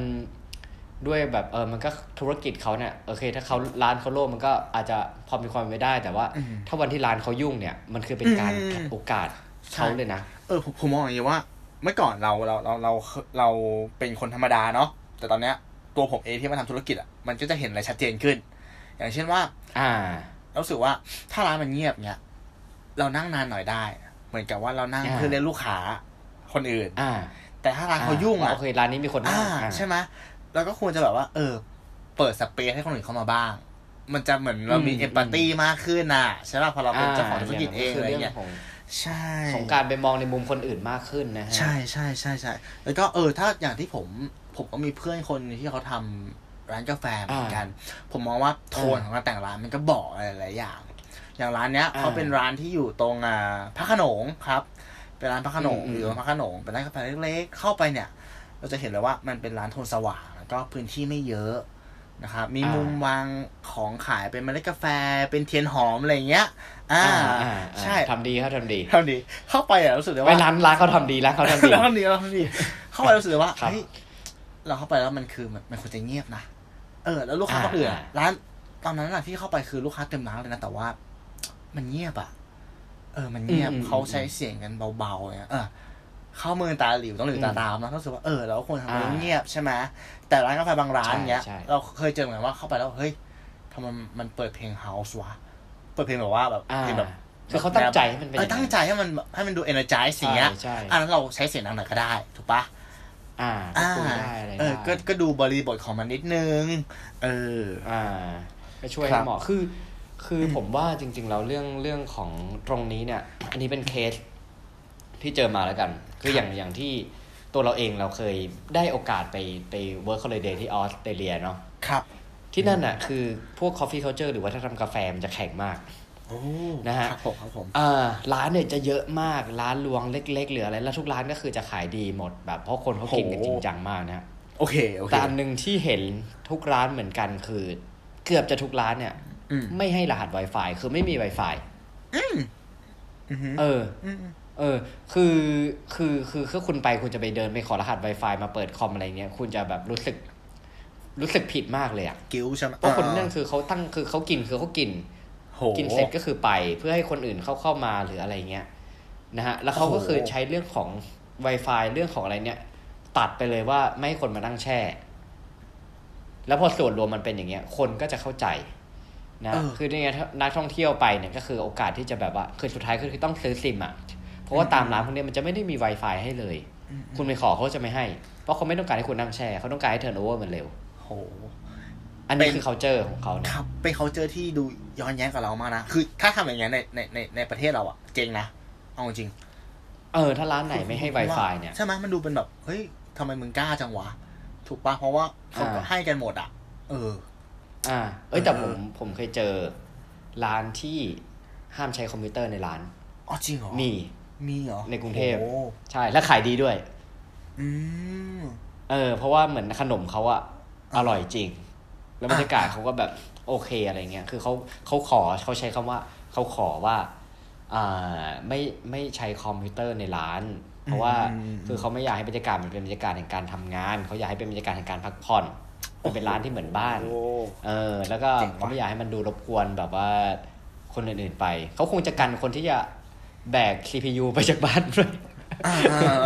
Speaker 2: ด้วยแบบเออมันก็ธุรกิจเขาเนี่ยโอเค ถ้าเขาร้านเขาโล่งมันก็อาจจะพอมีความเป็นไม่ได้ แต่ว่า
Speaker 1: อืม
Speaker 2: ถ้าวันที่ร้านเขายุ่งเนี่ย มันคือเป็นการ
Speaker 1: อืม
Speaker 2: ขัดโอกาสเขาเลยนะ
Speaker 1: เออผมผมมองอย่างนี้ว่า เมื่อก่อนเราเราเราเราเราเป็นคนธรรมดาเนาะแต่ตอนเนี้ย ตัวผมเองที่มาทำธุรกิจอะมันก็จะเห็นอะไรชัดเจนขึ้น อย่างเช่นว่า
Speaker 2: อ่า
Speaker 1: เรารู้สึกว่าถ้าร้านมันเงียบเนี้ยเรานั่งนานหน่อยได้ เหมือนกับว่าเรานั่ง
Speaker 2: อ่า
Speaker 1: เพื่อเรียกลูกค้าคนอื่น
Speaker 2: อ่า
Speaker 1: แต่ถ้าร้านเขายุ่งอะ
Speaker 2: โอเคร้านนี้มีคนนั่
Speaker 1: อ่าง
Speaker 2: อ่า
Speaker 1: ใช่ไหมเราก็ควรจะแบบว่า เออ เปิดสเปซให้คนอื่นเข้ามาบ้าง มันจะเหมือนเรามี
Speaker 2: อืม
Speaker 1: เอมพัตตีมากขึ้นน่ะใช่ป่ะพอเราเป็นเจ้าของธุรกิจเอง
Speaker 2: คื
Speaker 1: อะไร
Speaker 2: เรื่อง
Speaker 1: เงี้ย
Speaker 2: ของ
Speaker 1: ใช่
Speaker 2: ของการไปมองในมุมคนอื่นมากขึ้นนะฮะ
Speaker 1: ใช่ใช่ใช่ใช่แล้วก็เออถ้าอย่างที่ผม ผมก็มีเพื่อนคนที่เขาทำร้านกาแฟเหมือนกัน ผมมองว่าโทนของการแต่งร้านมันก็บอกอะไรหลายอย่าง อย่างร้านเนี้ย
Speaker 2: อ่า
Speaker 1: เขาเป็นร้านที่อยู่ตรงอ่าพระโขนงครับ เป็นร้านพระโขนง
Speaker 2: อืม
Speaker 1: อยู่ตรงพระโขนงเป็นร้านกาแฟเล็กๆเข้าไปเนี่ย เราจะเห็นเลยว่ามันเป็นร้านโทนสว่างแล้วก็พื้นที่ไม่เยอะนะครับมีมุมวางของขายเป็นเมล็ดกาแฟเป็นเทียนหอมอะไรอย่างเงี้ย อ่า
Speaker 2: อ่า
Speaker 1: ใช่
Speaker 2: ทำดีครับทำดี
Speaker 1: ทำดี เข้าไปอะรู้สึกเลย
Speaker 2: ไป
Speaker 1: ว่า
Speaker 2: ร้านร้านเขาทำดีร้านเขาทำดี
Speaker 1: แล้วทำดีแล้วทำดี เข้าไปรู้สึกเลยว่า
Speaker 2: ครับ
Speaker 1: เฮ้ย เราเข้าไปแล้วมันคือมันมันควรจะเงียบนะเออ แล้วลูกค้า
Speaker 2: อ่า
Speaker 1: คนอื่นอะ
Speaker 2: อ่า
Speaker 1: ร้านตอนนั้นอะที่เข้าไปคือลูกค้าเต็มร้านเลยนะแต่ว่า มันเงียบอะ เออ มันเงียบเขาใช้เสียงกันเบาๆเนี่ยเออเข้ามือตาหลิวต้องหลิวตาตามนะรู้สึกว่าเออเราก็ควรทำให้เงียบใช่ไหมแต่ร้านกาแฟบางร้านเงี้ย เราเคยเจอเหมือนว่าเข้าไปแล้วเฮ้ยทำไมมันเปิดเพลงเฮาส์วะเปิดเพลงแบบว่าแบบ
Speaker 2: อ่า
Speaker 1: เพลงแบบ
Speaker 2: คือเขาตั้งใจให้มันเป็น
Speaker 1: เออ
Speaker 2: อย่างนั้น
Speaker 1: ตั้งใจให้มันให้มันดู energize สิ่งเงี้ย
Speaker 2: ใช่ใช่
Speaker 1: อันนั้นเราใช้เสียงดังหน่อยก็ได้ ถูกปะ
Speaker 2: อ่า
Speaker 1: อ่า
Speaker 2: ก็คุยได้อะไร
Speaker 1: เออ
Speaker 2: ได้
Speaker 1: ก็ก็ดูบริบทของมันนิดนึง เออ
Speaker 2: อ่าก็ช่วย
Speaker 1: ครั
Speaker 2: ให้
Speaker 1: บ
Speaker 2: เหมาะคือ คือผมว่าจริง ๆ แล้วเรื่องเรื่องของตรงนี้เนี่ย อันนี้เป็นเคสที่เจอมาแล้วกัน คืออย่างอย่างที่ตัวเราเองเราเคยได้โอกาสไปไป work holiday ที่ออสเตรเลียเนาะ
Speaker 1: ครับ
Speaker 2: ที่นั่นน่ะ คือพวก coffee culture หรือว่าถ้าทำกาแฟมันจะแข็งมาก
Speaker 1: โอ้
Speaker 2: นะฮะ
Speaker 1: ครับผมครับผม
Speaker 2: อ่าร้านเนี่ยจะเยอะมากร้านรวงเล็กๆหรืออะไรแล้วทุกร้านก็คือจะขายดีหมดแบบเพราะคนเขากินกันจริงจังมากนะฮะ
Speaker 1: โอเคโอเค
Speaker 2: แต่อันหนึ่งที่เห็นทุกร้านเหมือนกันคือ เกือบจะทุกร้านเนี่ย
Speaker 1: อืม
Speaker 2: ไม่ให้รหัส Wi-Fi คือไม่มี Wi-Fi
Speaker 1: อืมอืม
Speaker 2: เออ
Speaker 1: อืม
Speaker 2: เออ คือ คือ คือคือคุณไปคุณจะไปเดินไปขอรหัส Wi-Fi มาเปิดคอมอะไรเงี้ย คุณจะแบบรู้สึก รู้สึกผิดมากเลยอะ
Speaker 1: กิ้วใช่ไหม
Speaker 2: เพราะคนนั่นคือเขาตั้ง คือเขากิน คือเขากิน
Speaker 1: โห
Speaker 2: กินเสร็จก็คือไปเพื่อให้คนอื่นเข้าเข้ามาหรืออะไรเงี้ยนะฮะแล้วเขาก็
Speaker 1: โอ้โห
Speaker 2: คือใช้เรื่องของ Wi-Fi เรื่องของอะไรเนี่ย ตัดไปเลยว่าไม่ให้คนมานั่งแช่ แล้วพอส่วนรวมมันเป็นอย่างเงี้ย คนก็จะเข้าใจนะ
Speaker 1: เออ
Speaker 2: คือเนี่ยถ้านักท่องเที่ยวไปเนี่ยก็คือโอกาสที่จะแบบว่าคือสุดท้ายก็คือต้องซื้อซิมอะเพราะว่าตามร้านพวกเนี้ยมันจะไม่ได้มี Wi-Fi ให้เลย คุณไปขอเขาจะไม่ให้ เพราะเขาไม่ต้องการให้คุณนั่งแช่เขาต้องการให้เทิร์นโอเวอร์มันเร็ว
Speaker 1: โห
Speaker 2: อันนี้
Speaker 1: เป็น
Speaker 2: คือ culture ของเขาเนี่ย
Speaker 1: ครับ เป็นเขาเจอที่ดูย้อนแย้งกับเรามากนะ คือถ้าทำอย่างเงี้ยในในในในประเทศเราอะเจ๊งนะ เอาจริง
Speaker 2: เออ ถ้าร้านไหนไม่ให้ Wi-Fi เนี่ย
Speaker 1: ใช่ไหมมันดูเป็นแบบ เฮ้ยทำไมมึงกล้าจังวะ ถูกปะเพราะว่าเขาก็
Speaker 2: อ่า
Speaker 1: ให้กันหมดอะเออ
Speaker 2: อ่า เอ้ยแต่
Speaker 1: เออ
Speaker 2: ผมผมเคยเจอร้านที่ห้ามใช้คอมพิวเตอร์ในร้าน
Speaker 1: อ๋อจริงเหรอ
Speaker 2: มี
Speaker 1: มีเหรอ
Speaker 2: ในกรุงเทพ
Speaker 1: โอ้
Speaker 2: ใช่ แล้วขายดีด้วย
Speaker 1: อืม
Speaker 2: เออ เพราะว่าเหมือนขนมเขาอะอ
Speaker 1: อ่า
Speaker 2: ร่อยจริง แล้วบรรยากาศ
Speaker 1: อ่า
Speaker 2: เขาก็แบบโอเคอะไรเงี้ย คือเขาเขาขอเขาใช้คำว่าเขาขอว่าอ่าไม่ไม่ใช้คอมพิวเตอร์ในร้าน เพราะว่าคือเขาไม่อยากให้บรรยากาศมันเป็นบรรยากาศแห่งการทำงานเขาอยากให้เป็นบรรยากาศแห่งการพักผ่อนมันเป็นร้านที่เหมือนบ้าน
Speaker 1: โอ้
Speaker 2: เออ แล้วก็
Speaker 1: เจ๋งว่ะ
Speaker 2: เขาไม่อยากให้มันดูรบกวนแบบว่าคนอื่นๆไป เขาคงจะกันคนที่จะแบก CPU ไปจากบ้านด้วย
Speaker 1: อ่า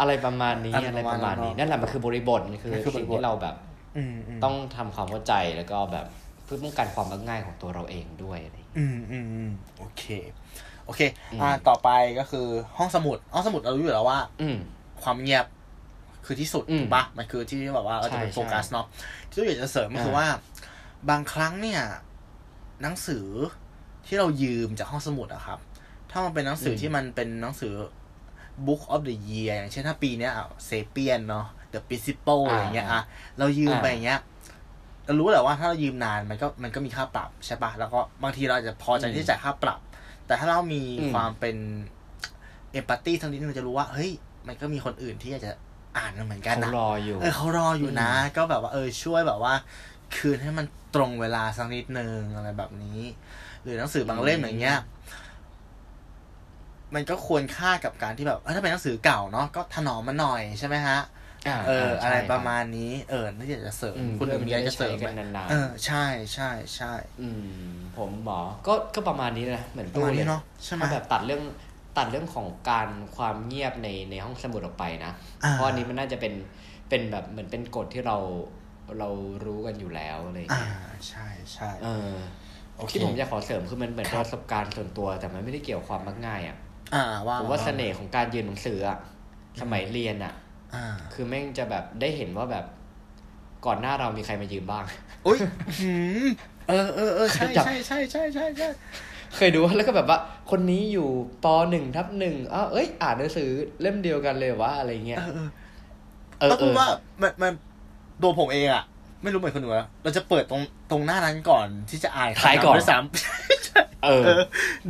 Speaker 2: อะไรประมาณนี้
Speaker 1: อะ
Speaker 2: อะไรไร
Speaker 1: ป
Speaker 2: ประระ
Speaker 1: มา
Speaker 2: มา
Speaker 1: ณ
Speaker 2: ณ
Speaker 1: นั้
Speaker 2: นี้
Speaker 1: น
Speaker 2: นั่นแหละมันคือบริบทมันคือ
Speaker 1: มันคือบริ
Speaker 2: สิ่ง
Speaker 1: บท
Speaker 2: ที่เราแบบ
Speaker 1: อืมอืม
Speaker 2: ต้องทำความเข้าใจแล้วก็แบบพื่อป้องกันความมักง่ายของตัวเราเองด้วยอะไร
Speaker 1: อืมอืมอืมโอเค โอเค
Speaker 2: อืม
Speaker 1: อ่า ต่อไปก็คือห้องสมุด ห้องสมุดเรารู้อยู่แล้วว่า
Speaker 2: อืม
Speaker 1: ความเงียบคือที่สุด
Speaker 2: อืม
Speaker 1: ถูกปะมันคือที่แบบว่าเราจะเป็น
Speaker 2: ใช่
Speaker 1: โฟกัสเนาะที่เราอยากจะเสริมก็คือ
Speaker 2: อ่า
Speaker 1: ว่า บางครั้งเนี่ย หนังสือที่เรายืมจากห้องสมุดอะครับ ถ้ามันเป็นหนังสือที่มันเป็นหนังสือ Book of the Year อย่างเช่นถ้าปีเนี้ยเซเปียนเนาะ The Principle อะไรอย่างเงี้ยอะเรายืมไปอย่างเงี้ยเรารู้แหละว่าถ้าเรายืมนานมันก็มันก็มีค่าปรับใช่ปะแล้วก็บางทีเราอาจจะพอใจที่จะจ่ายค่าปรับ แต่ถ้าเรามี
Speaker 2: อืม
Speaker 1: ความเป็นเอมพัตตี้ทั้งนี้เราจะรู้ว่า เฮ้ย มันก็มีคนอื่นที่อยากจะอ่านมันเหมือนกัน
Speaker 2: เขา
Speaker 1: นะ
Speaker 2: รออยู่
Speaker 1: เออเขารออยู่นะ ก็แบบว่าเออช่วยแบบว่า คืนให้มันตรงเวลาสักนิดนึงอะไรแบบนี้ หรือหนังสือบางเล่มอย่างเงี้ยมันก็ควรค่ากับการที่แบบเออถ้าเป็นหนังสือเก่าเนาะก็ถนอมมันหน่อยใช่ไหมฮะ
Speaker 2: อ่า
Speaker 1: เออ
Speaker 2: อ่า
Speaker 1: อะไร
Speaker 2: ใช่คบ
Speaker 1: ประมาณนี้ เออน่าจะเสริม
Speaker 2: อืม
Speaker 1: คุณ
Speaker 2: เพื่
Speaker 1: อื่
Speaker 2: อน
Speaker 1: นมีอะไรจะเสริม
Speaker 2: มันจะได้ใช้
Speaker 1: ไหม
Speaker 2: กันนานๆ
Speaker 1: เออใช่ใช่ใช่
Speaker 2: อืม ผมหมอก็ก็ประมาณนี้นะเหมือน
Speaker 1: ประ
Speaker 2: ตู้
Speaker 1: มาณ
Speaker 2: เล
Speaker 1: นี้
Speaker 2: ย
Speaker 1: เนาะใช่ไหม
Speaker 2: ถ้าแบบตัดเรื่องตัดเรื่องของการความเงียบในในห้องสมุดออกไปนะ
Speaker 1: อ่า
Speaker 2: เพราะอันนี้มันน่าจะเป็นเป็นแบบเหมือนเป็นกฎที่เราเรารู้กันอยู่แล้วอะไรอย่าง
Speaker 1: อ่า
Speaker 2: เงี้ย
Speaker 1: ใช่ใช่
Speaker 2: เออ
Speaker 1: โอเค
Speaker 2: ที่ผมจะขอเสริมคือมันเหมือน
Speaker 1: ครับ
Speaker 2: ประสบการณ์ส่วนตัว แต่มันไม่ได้เกี่ยวกับความมักง่ายอะ
Speaker 1: อ่าว่า
Speaker 2: ผมว่าเสน่ห์ของการยืนหนังสืออะสมัยเรียนอะ
Speaker 1: อ่า
Speaker 2: คือแม่งจะแบบได้เห็นว่าแบบก่อนหน้าเรามีใครมายืมบ้าง
Speaker 1: อุ้ยหืมเออเออเออใช่
Speaker 2: จับ
Speaker 1: ใช่ใช่ใช่ใช่ใช่
Speaker 2: เคยดูแล้วก็แบบว่า คนนี้อยู่ปหนึ่งทับหนึ่งอ้าวเอ้ย อ่านหนังสือเล่มเดียวกันเลยวะอะไรเงี้ย
Speaker 1: เออเออ
Speaker 2: เออ
Speaker 1: ต้อง
Speaker 2: เอ
Speaker 1: พูด
Speaker 2: อ
Speaker 1: ว่ามันมันตัวผมเองอะไม่รู้เหมือนคนอื่นนะเราจะเปิดตรงตรงหน้านั้นก่อนที่จะอ่าน
Speaker 2: ขายก่อน
Speaker 1: ด้วยซ้
Speaker 2: เอำอ
Speaker 1: เออ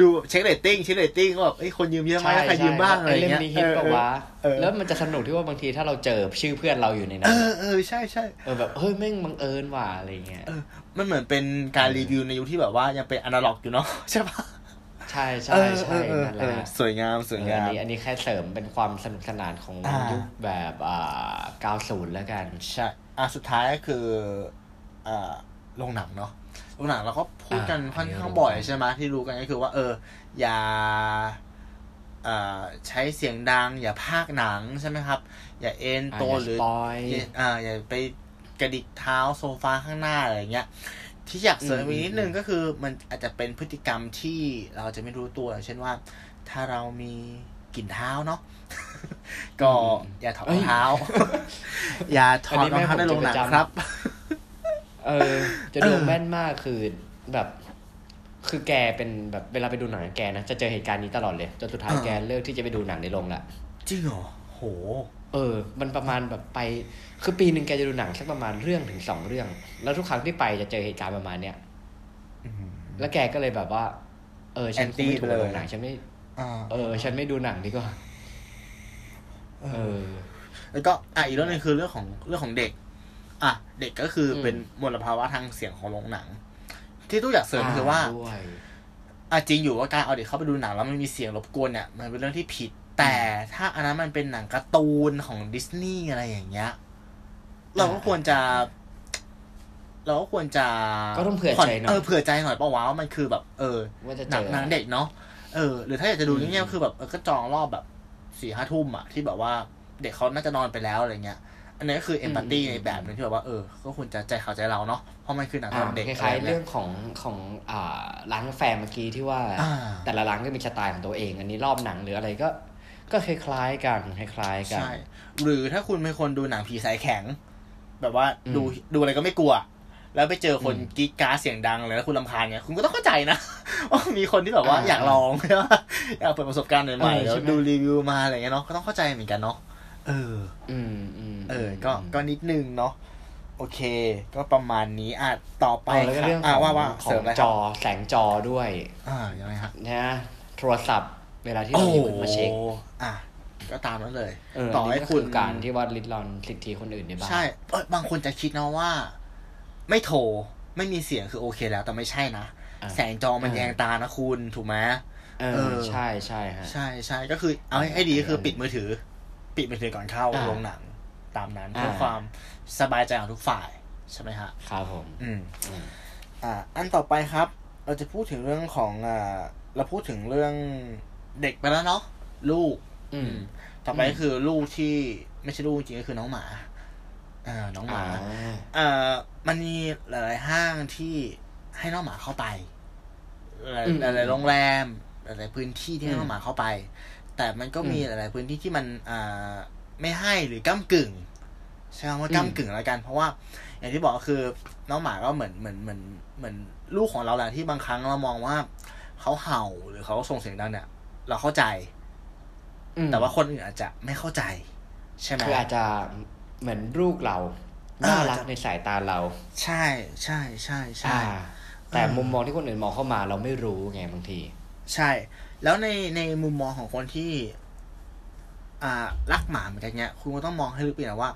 Speaker 1: ดูเช็คเรตติ้งเช็คเรตติ้งว่าแบบเอ้ยคนยืมเยอะไหมใครยืมบ้างอะไร
Speaker 2: เล่ม
Speaker 1: เงี้ย
Speaker 2: นี้ฮิตปะวะ
Speaker 1: เออ
Speaker 2: แล้วมันจะสนุกที่ว่าบางทีถ้าเราเจอชื่อเพื่อนเราอยู่ในนั้
Speaker 1: เอนอเออใช่ใช่
Speaker 2: เออแบบเฮ้ยแม่งบังเอิญว่ะอะไรเงี้ย
Speaker 1: เออมันเหมือนเป็นการรีวิวในยุคที่แบบว่ายังเป็นอนาล็อกอยู่เนาะใช่ปะ
Speaker 2: ใช่ใช่ใช่
Speaker 1: เออเออ
Speaker 2: นั่นแห
Speaker 1: เอ
Speaker 2: ละ
Speaker 1: อสวยงามสวยงา
Speaker 2: อัน
Speaker 1: ม
Speaker 2: นี้อันนี้แค่เสริมเป็นความสนุกสนานของ
Speaker 1: อ่ายุ
Speaker 2: ยุคแบบอ่า90แล้วกัน
Speaker 1: ใช่อะสุดท้ายก็คืออ่าโรงหนังเนาะ โรงหนังเราก็พูดกัน
Speaker 2: อ่า
Speaker 1: ค่อนข้าง
Speaker 2: อันนี้
Speaker 1: บ่อย
Speaker 2: รู้
Speaker 1: ใช่ไหมที่รู้กันก็คือว่า เออ อย่าอ่าใช้เสียงดัง อย่าพากย์หนังใช่ไหมครับ อย่าเอ็น
Speaker 2: อ่า
Speaker 1: ตัว
Speaker 2: อย่า
Speaker 1: หรือ
Speaker 2: spoil อย่า
Speaker 1: อ่าอย่าไปกระดิกเท้าโซฟาข้างหน้าอะไรเงี้ย ที่อยากเสริมอีกนิดนึงก็คือมันอาจจะเป็นพฤติกรรมที่เราจะไม่รู้ตัว เช่นว่า ถ้าเรามีกลิ่นเท้าเนาะก็
Speaker 2: อืม
Speaker 1: อย่าถอด
Speaker 2: เอ้
Speaker 1: รอยงเท้า อย่าถอด
Speaker 2: อันนี้
Speaker 1: รองเท้า
Speaker 2: แม่ผม
Speaker 1: ในโรงหนัง
Speaker 2: จะประจำ
Speaker 1: ครับ
Speaker 2: เออ จะดูแม่นมากคือแบบคือแกเป็นแบบเวลาไปดูหนังกับแกนะจะเจอเหตุการณ์นี้ตลอดเลยจนสุดท้าย
Speaker 1: อ่า
Speaker 2: แกเลิกที่จะไปดูหนังในโรงละ
Speaker 1: จริงเหรอโห
Speaker 2: เออ มันประมาณแบบไป คือปีหนึ่งแกจะดูหนังสักประมาณเรื่องถึงสองเรื่อง แล้วทุกครั้งที่ไปจะเจอเหตุการณ์ประมาณเนี้ยแล้วแกก็เลยแบบว่า เออ ฉันคงไม่ถูกกับโรงหนังฉันไม่
Speaker 1: อ่า
Speaker 2: เออ ฉันไม่ดูหนังดีกว่าเออ
Speaker 1: แล้วก็อะอีกเรื่องหนึงคือเรื่องของเรื่องของเด็ก อะเด็กก็คืออ
Speaker 2: ม
Speaker 1: เป็นมลภาวะทางเสียงของโรงหนัง ที่ตู้อยากเสริมคือว่า
Speaker 2: ด้วย
Speaker 1: อะจริงอยู่ว่าการเอาเด็กเข้าไปดูหนังแล้วมันมีเสียงรบกวนเนี่ยมันเป็นเรื่องที่ผิด แต่ถ้าอันนั้นมันเป็นหนังการ์ตูนของดิสนีย์อะไรอย่างเงี้ยเราก็ควรจะ เราก็ควรจะ
Speaker 2: ก็ต้องเผื่อใจหน่อย
Speaker 1: เออเผื่อใจหน่อยเพราะว่ามันคือแบบ เออ
Speaker 2: ว่าจะ
Speaker 1: ห
Speaker 2: เจ
Speaker 1: นัง
Speaker 2: อ
Speaker 1: หนังเด็กเนาะเออ หรือถ้าอยากจะดู
Speaker 2: อืม
Speaker 1: เงี้ยๆคือแบบเออก็จองรอบแบบสี่ห้าทุ่มอะที่แบบว่าเด็กเขาน่าจะนอนไปแล้วอะไรเงี้ย อันนี้ก็คือเอมพัตตี้ในแบบหนึงที่แบบว่าเออ ก็ควรจะใจเขาใจเราเนาะเพราะมันคือหนัง
Speaker 2: อ่า
Speaker 1: สำหรับเด็ก
Speaker 2: คล้ายะ
Speaker 1: ไๆ
Speaker 2: เรื่องของของอ่าร้านกาแฟเมื่อกี้ที่ว่า
Speaker 1: อ่า
Speaker 2: แต่ละร้านก็มีสไตล์ของตัวเอง อันนี้รอบหนังหรืออะไรก็ ก็คล้ายๆกันคล้ายๆกัน
Speaker 1: ใช่หรือถ้าคุณเป็นคนดูหนังผีสายแข็ง แบบว่า
Speaker 2: อืม
Speaker 1: ดูดูอะไรก็ไม่กลัว แล้วไปเจอคน
Speaker 2: อืม
Speaker 1: กรีดกราร์ดเสียงดังเลยแล้วคุณลำคาญเนี่ยคุณก็ต้องเข้าใจนะว่ามีคนที่แบบว่า
Speaker 2: อ่า
Speaker 1: อยากลองใช่ปะอยากเปิดประสบการณ์ใหม่
Speaker 2: เออ
Speaker 1: ๆแล้ว
Speaker 2: ใช่ไหม
Speaker 1: ดูรีวิวมาอะไรเงี้ยเนาะก็ต้องเข้าใจเหมือนกันเนาะ เออ
Speaker 2: อืมอืม
Speaker 1: เออ ก็ก็นิดนึงเนาะโอเค ก็ประมาณนี้อะต่อไป
Speaker 2: ไปแล้วก็
Speaker 1: ค่ะ
Speaker 2: เรื่องข
Speaker 1: อะ
Speaker 2: อง
Speaker 1: ว่าว่า
Speaker 2: ข
Speaker 1: เสริ
Speaker 2: อ
Speaker 1: ม
Speaker 2: ง
Speaker 1: อะไรค
Speaker 2: จ
Speaker 1: รับ
Speaker 2: อแสงจอด้วย
Speaker 1: อ่ายังไงฮะ
Speaker 2: นะโทรศัพท์ เวลาที่เราหยิบขึ้นมาเช็ค
Speaker 1: อะก็ตามนั้นเลย
Speaker 2: เออ
Speaker 1: ต่อ
Speaker 2: อัน
Speaker 1: ให้
Speaker 2: นี้ก็
Speaker 1: คุ
Speaker 2: คื
Speaker 1: ณ
Speaker 2: อการที่ว่าลิดรอนสิทธิคนอื่นในบ้าน
Speaker 1: ใช่เอยบางคนจะคิดนะว่า ไม่โทรไม่มีเสียงคือโอเคแล้ว แต่ไม่ใช่นะ
Speaker 2: อะ
Speaker 1: แสงจอมัน
Speaker 2: เออ
Speaker 1: แยงตานะคุณถูกไหม
Speaker 2: เอ
Speaker 1: เอ
Speaker 2: อ
Speaker 1: อ
Speaker 2: ใช่ใช่ฮะ
Speaker 1: ใช่ใช่ก็คือเอาให้ให้ดีก็คือ
Speaker 2: เออ
Speaker 1: ปิดมือถือ ปิดมือถือก่อนเข้า
Speaker 2: อ่า
Speaker 1: โรงหนังตามนั้นเพื่อ
Speaker 2: อ่า
Speaker 1: ความสบายใจของทุกฝ่ายใช่ไหมฮะ
Speaker 2: ครับผม
Speaker 1: อืม
Speaker 2: อืม
Speaker 1: อ่า อันต่อไปครับ เราจะพูดถึงเรื่องของอ่าเราพูดถึงเรื่องเด็กไปแล้วเนาะลูก
Speaker 2: อืม
Speaker 1: ต่อไป
Speaker 2: อืม
Speaker 1: ก็คือลูกที่ไม่ใช่ลูกจริงๆก็คือน้องหมาอ่าน้องห
Speaker 2: อ่า
Speaker 1: มาเอ่อมันมีหลายๆห้างที่ให้น้องหมาเข้าไปหลาย
Speaker 2: อืม
Speaker 1: หลายๆโรงแรมหลายๆพื้นที่ที่ให้
Speaker 2: อืม
Speaker 1: น้องหมาเข้าไป แต่มันก็มี
Speaker 2: อืม
Speaker 1: หลาย ๆ พื้นที่ที่มันอ่าไม่ให้หรือก้ากึ่งใช้คำว่า
Speaker 2: อืม
Speaker 1: ก้ากึ่งแล้วกัน เพราะว่า อย่างที่บอกก็คือน้องหมาก็เหมือนเหมือนเหมือนเหมือนลูกของเราแหละที่บางครั้งเรามองว่าเขาเห่าหรือเขาส่งเสียงดังเนี่ย เราเข้าใจ
Speaker 2: อืม
Speaker 1: แต่ว่าคนอื่นอาจจะไม่เข้าใจ ใช่ไหม
Speaker 2: คืออาจจะเหมือนลูกเรา
Speaker 1: อ่า
Speaker 2: น่ารักในสายตาเรา
Speaker 1: ใช่ใช่ใช่ใช่
Speaker 2: อ่าแต่
Speaker 1: เออ
Speaker 2: มุมมองที่คนอื่นมองเข้ามาเราไม่รู้ไงบางที
Speaker 1: ใช่ แล้วในในมุมมองของคนที่ อ่ารักหมาเหมือนกันเนี่ยคุณก็ต้องมองให้ลึกไปนะว่า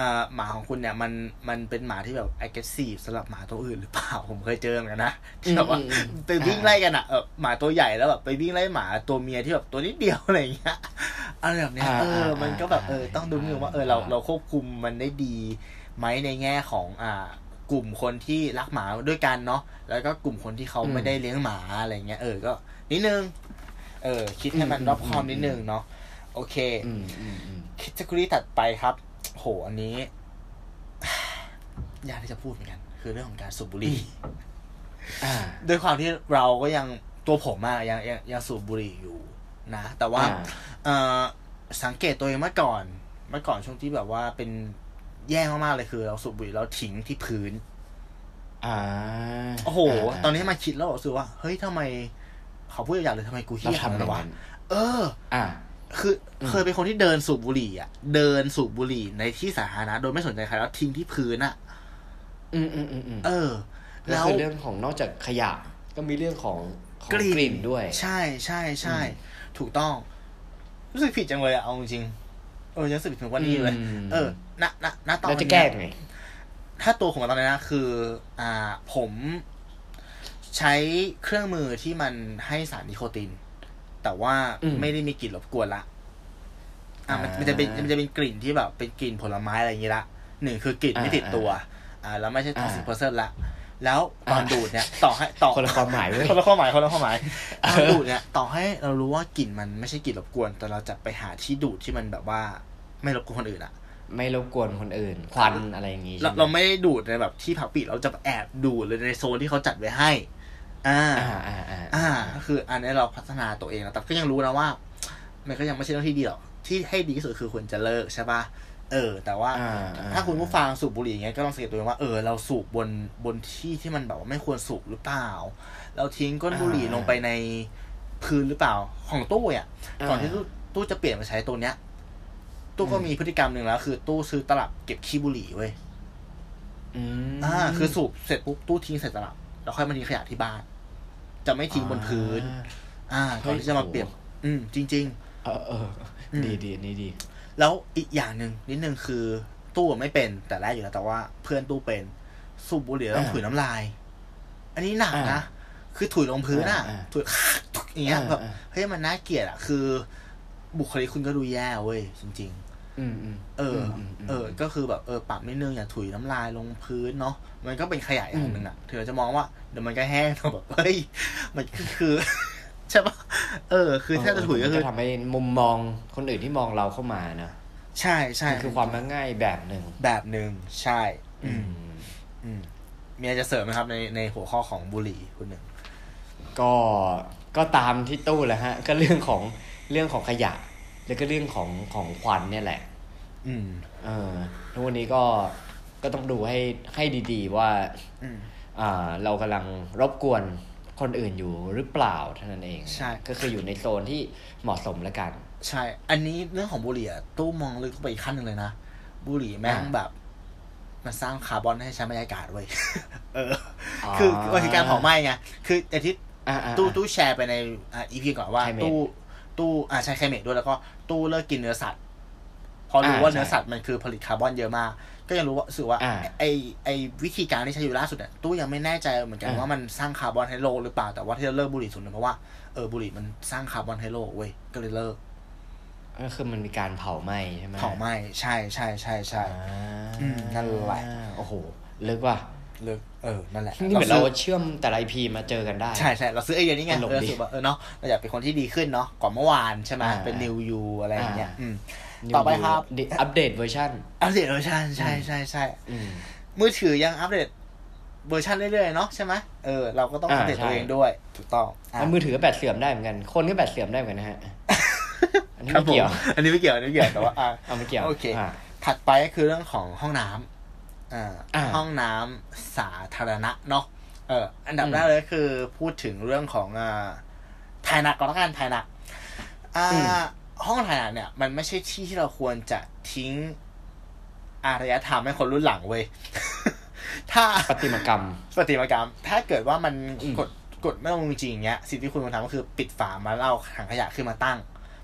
Speaker 1: อ่าหมาของคุณเนี่ยมันมันเป็นหมาที่แบบ aggressive สำหรับหมาตัวอื่นหรือเปล่าผมเคยเจอเหมือนกันนะที่แบบว่า
Speaker 2: อืมอืมอืม
Speaker 1: ไปวิ่งไล่กันอะเออหมาตัวใหญ่แล้วแบบไปวิ่งไล่หมาตัวเมียที่แบบตัวนิดเดียวอะไรอย่างเงี้ยอะไรแบบเนี้ย
Speaker 2: อ่า
Speaker 1: เออ
Speaker 2: อ่า
Speaker 1: มันก็แบบเออ
Speaker 2: อ่า
Speaker 1: ต้องดูนิดนึงว่าเออเรา
Speaker 2: อ่า
Speaker 1: เราควบคุมมันได้ดีไหมในแง่ของอ่ากลุ่มคนที่รักหมาด้วยกันเนาะแล้วก็กลุ่มคนที่เขาไม่ได้เลี้ยงหมาอะไรเงี้ยเออก็นิดนึง เออ คิดให้มันรอบคอบนิดนึงเนาะโอเค
Speaker 2: อืมอืมอืม
Speaker 1: คิดจะคุยถัดไปครับ โหอันนี้ ยากที่จะพูดเหมือนกัน คือเรื่องของการสูบบุหรี่
Speaker 2: อ่า
Speaker 1: ด้วยความที่เราก็ยังตัวผมอะยังยังยังสูบบุหรี่อยู่นะ แต่ว่า
Speaker 2: อ่า
Speaker 1: เอ่อสังเกตตัวเองเมื่อก่อน เมื่อก่อนช่วงที่แบบว่าเป็นแย่มากๆเลยคือ เราสูบบุหรี่เราทิ้งที่พื้น
Speaker 2: อ่า
Speaker 1: โอ้โหาตอนนี้มาคิดแล้วรู้สึกว่า เฮ้ยทำไมเขาพูดอย่างเลยทำไมกู
Speaker 2: เรา
Speaker 1: เฮี้ย
Speaker 2: ทำ
Speaker 1: ทำ
Speaker 2: อ
Speaker 1: เล
Speaker 2: ย่าง
Speaker 1: วะ
Speaker 2: นั้น
Speaker 1: เออ
Speaker 2: อ่า
Speaker 1: คืออ
Speaker 2: ม
Speaker 1: เคยเป็นคนที่เดินสูบบุหรี่อะ เดินสูบบุหรี่ในที่สาธารณะโดยไม่สนใจใครแล้วทิ้งที่พื้นอะ
Speaker 2: อืมอืมอืมอืม
Speaker 1: เออ
Speaker 2: แล้
Speaker 1: แล้วว
Speaker 2: คือเรื่องของนอกจากขยะ ก็มีเรื่องของของ
Speaker 1: กลิ่น
Speaker 2: กลิ่นด้วย
Speaker 1: ใช่ใช่ใช่
Speaker 2: อืม
Speaker 1: ถูกต้อง รู้สึกผิดจังเลยอะเอาจริงๆเออยังรู้สึกผิดถึงวันนี้เลย
Speaker 2: อืม
Speaker 1: เออณณณตอน
Speaker 2: แล้วจะ
Speaker 1: นี้
Speaker 2: แก้ไง
Speaker 1: ถ้าตัวผมตอนนี้นะคือ อ่า ผม ใช้เครื่องมือที่มันให้สารนิโคติน แต่ว่า
Speaker 2: อืม
Speaker 1: ไม่ได้มีกลิ่นรบกวนละอะมัน
Speaker 2: อ่ามั
Speaker 1: มันจะเป็นมันจะเป็นกลิ่นที่แบบ เป็นกลิ่นผลไม้อะไรอย่างงี้ละหนึ่งคือกลิ่นไม่
Speaker 2: อ่า
Speaker 1: ติดตัว อ่า แล้วไม่ใช่ toxic อ่า person ละแล้วตอน
Speaker 2: อ่า
Speaker 1: ดูดเนี่ย ต่อให้ต่อ
Speaker 2: คนละความหมายเว้ย
Speaker 1: คนละความหมายคนละความหมายตอน
Speaker 2: เออ
Speaker 1: ดูดเนี่ย ต่อให้เรารู้ว่ากลิ่นมันไม่ใช่กลิ่นรบกวน แต่เราจะไปหาที่ดูดที่มันแบบว่า ไม่รบกวนคนอื่นอะ
Speaker 2: ไม่รบกวนคนอื่น ควันอะไรอย่างงี้
Speaker 1: เรา
Speaker 2: ใช่ไหม
Speaker 1: เราไม่ได้ดูดในแบบที่ผับปิดเราจะแอบดูดเลยในโซนที่เขาจัดไว้ให้ อ่า
Speaker 2: อ่าอ่าอ่า
Speaker 1: อ่าก็คืออันนี้เราพัฒนาตัวเองแล้วแต่ก็ยังรู้นะว่า มันก็ยังไม่ใช่เรื่องที่ดีหรอกที่ให้ดีที่สุดคือควรจะเลิกใช่ปะเออ แต่ว่า
Speaker 2: อ่าอ่
Speaker 1: ถ้าคุณผู้ฟังสูบบุหรี่อย่างเงี้ยก็ลองสังเกตตัวเองว่าเออเราสูบบนบนที่ที่มันแบบว่าไม่ควรสูบหรือเปล่า เราทิ้งก้นบุหรี่ลงไปในพื้นหรือเปล่าของตู้อะก่อนที่ตู้ตู้จะเปลี่ยนมาใช้ตัวเนี้ย ตู้ก็มีพฤติกรรมหนึ่งแล้ว คือตู้ซื้อตลับเก็บขี้บุหรี่เว้ย
Speaker 2: อืม
Speaker 1: อ่าคือสูบเสร็จปุ๊บตู้ทิ้งใส่ตลับ แล้วค่อยมาทิ้งขยะที่บ้าน จะไม่ทิ้งบนพื้น อ่าก่อนที่จะมาเปลี่ยนอืม จริง
Speaker 2: เออเออ
Speaker 1: อืม
Speaker 2: ดีดีนี่ดี
Speaker 1: ๆแล้วอีกอย่างหนึ่งนิดนึงคือ ตู้ไม่เป็นแต่แรกอยู่แล้วแต่ว่า เพื่อนตู้เป็น สูบบุหรี่แล้วต้อง
Speaker 2: อ่า
Speaker 1: ถุยน้ำลาย อันนี้หนัก
Speaker 2: อ่า
Speaker 1: นะคือถุยลงพื้นอะ
Speaker 2: อ่า
Speaker 1: ถุยอย่างเงี้ย
Speaker 2: อ่า
Speaker 1: แบบ
Speaker 2: อ่า
Speaker 1: เฮ้ยมันน่าเกลียดอะ คือ บุคลิกคุณก็ดูแย่เว้ยจริง
Speaker 2: อืมอืม
Speaker 1: ๆ เอออ
Speaker 2: มม
Speaker 1: เออ ก็คือแบบเออปรับนิดนึงอย่าถุยน้ำลายลงพื้นเนาะ มันก็เป็นขยะอย่างหนึ่งอะถึงเราจะมองว่าเดี๋ยวมันก็แห้งแต่แบบเฮ้ย มันก็คือใช่ปะเออ คือถ้าจะถุยก็คือ
Speaker 2: มันทำให้มุมมองคนอื่นที่มองเราเข้ามานะ
Speaker 1: ใช่ใช่
Speaker 2: มันคือความง่ายแบบหนึ่ง
Speaker 1: แบบหนึ่งใช่ อื
Speaker 2: อื
Speaker 1: ม
Speaker 2: ม
Speaker 1: อืมมีอะไรจะเสริมไหมครับในในหัวข้อของบุหรี่คุณหนึ่ง
Speaker 2: ก็ก็ตามที่ตู้แหละฮะ ก็เรื่องของเรื่องของขยะ แล้วก็เรื่องของของควันเนี่ยแหละ
Speaker 1: อืม
Speaker 2: เออทุกวันนี้ก็ก็ต้องดูให้ให้ดีๆว่า
Speaker 1: อืม
Speaker 2: อ่า เรากำลังรบกวนคนอื่นอยู่หรือเปล่าเท่านั้นเอง
Speaker 1: ใช่
Speaker 2: ก็คืออยู่ในโซนที่เหมาะสมแล้วกัน
Speaker 1: ใช่ อันนี้เรื่องของบุหรี่อะตู้มองลึกไปอีกขั้นหนึ่งเลยนะ บุหรี่แม่ง
Speaker 2: อ่า
Speaker 1: แบบ มันสร้างคาร์บอนให้ชั้นบรรยากาศเว้ยเออ
Speaker 2: อ๋อ
Speaker 1: คือมันคือการเผาไหม้ไง คือแต่ที่
Speaker 2: อ่าอ่า
Speaker 1: ตู้ตู้แชร์ไปในอ่าอีพีก่อนว่า
Speaker 2: ไคลเมต
Speaker 1: ตู้ตู้อ่าใช้ไคลเมตด้วยแล้วก็ ตู้เลิกกินเนื้อสัตว์ พอรู้
Speaker 2: อ่า
Speaker 1: ว่า
Speaker 2: ใช่
Speaker 1: เนื้อสัตว์มันคือผลิตคาร์บอนเยอะมาก ก็ยังรู้ว่ารู้สึกว่า
Speaker 2: อ่า
Speaker 1: ไอไอวิธีการที่ใช้อยู่ล่าสุดเนี่ยตู้ยังไม่แน่ใจเหมือนกัน
Speaker 2: อ่า
Speaker 1: ว่ามันสร้างคาร์บอนให้โลกหรือเปล่าแต่ว่าที่เราเลิกบุหรี่ส่วนหนึ่งเพราะว่าเออบุหรี่มันสร้างคาร์บอนให้โลกเว้ยก็เลยเลิก
Speaker 2: ก็คือมันมีการเผาไหม้ใช่ไหม
Speaker 1: เผาไหม้ใช่ใช่ใช่ใช่
Speaker 2: อ่า
Speaker 1: อืมนั่นแหละ
Speaker 2: โอ้โหลึกว่ะ
Speaker 1: เลิกเออ นั่นแหละ
Speaker 2: นี่เหมือนเรา
Speaker 1: ซื้อ
Speaker 2: เชื่อมแต่ละ EP มาเจอกันได้
Speaker 1: ใช่ใช่เราซื้อไอเดียนี้ไง
Speaker 2: ตลก
Speaker 1: เออ
Speaker 2: ดี
Speaker 1: รู้สึกว่าเออเนาะเราอยากเป็นคนที่ดีขึ้นเนาะกว่าเมื่อวานใช่ไหม
Speaker 2: อ่า
Speaker 1: เป็น new you อะไรอย่างเงี้ย
Speaker 2: อ่า
Speaker 1: อืม
Speaker 2: New
Speaker 1: ต่อไปครับ
Speaker 2: View อัปเดตเวอร์ชัน
Speaker 1: อัปเดตเวอร์ชันใช่ใช่ใช่
Speaker 2: อืม
Speaker 1: มือถือยังอัปเดตเวอร์ชันเรื่อยๆเนาะใช่ไหมเออเราก็ต้อง
Speaker 2: อ่า
Speaker 1: อัปเดตตัว
Speaker 2: ใช่
Speaker 1: เองด้วย ถูกต้องอะ
Speaker 2: แล้วมือถือก็แบตเสื่อมได้เหมือนกันคนก็แบตเสื่อมได้เหมือนกันนะฮะอันนี้
Speaker 1: ครับ
Speaker 2: ไม่เกี่ยว
Speaker 1: ผมอันนี้ไม่เกี่ยวอันนี้ไม่เกี่ยวแต่ว่าอะ
Speaker 2: เอาไม่เกี่ยว
Speaker 1: โอเค
Speaker 2: อ่า
Speaker 1: ถัดไปก็คือเรื่องของห้องน้ำอ่า
Speaker 2: อ่า
Speaker 1: ห้องน้ำสาธารณะเนาะเออ อันดับ
Speaker 2: อืม
Speaker 1: แรกเลยก็คือพูดถึงเรื่องของอ่าถ่ายหนักก่อนละกันถ่ายหนักอ่า
Speaker 2: อืม
Speaker 1: ห้องถ่ายหนักเนี่ย มันไม่ใช่ที่ที่เราควรจะทิ้งอารยธรรมให้คนรุ่นหลังเว้ยถ้า
Speaker 2: ปฏิมากรรม
Speaker 1: ปฏิมากรรม ถ้าเกิดว่ามัน
Speaker 2: อืม
Speaker 1: กดกดไม่ลงจริงๆเงี้ยสิ่งที่คุณควรทำก็คือปิดฝามาแล้วเอาถังขยะขึ้นมาตั้ง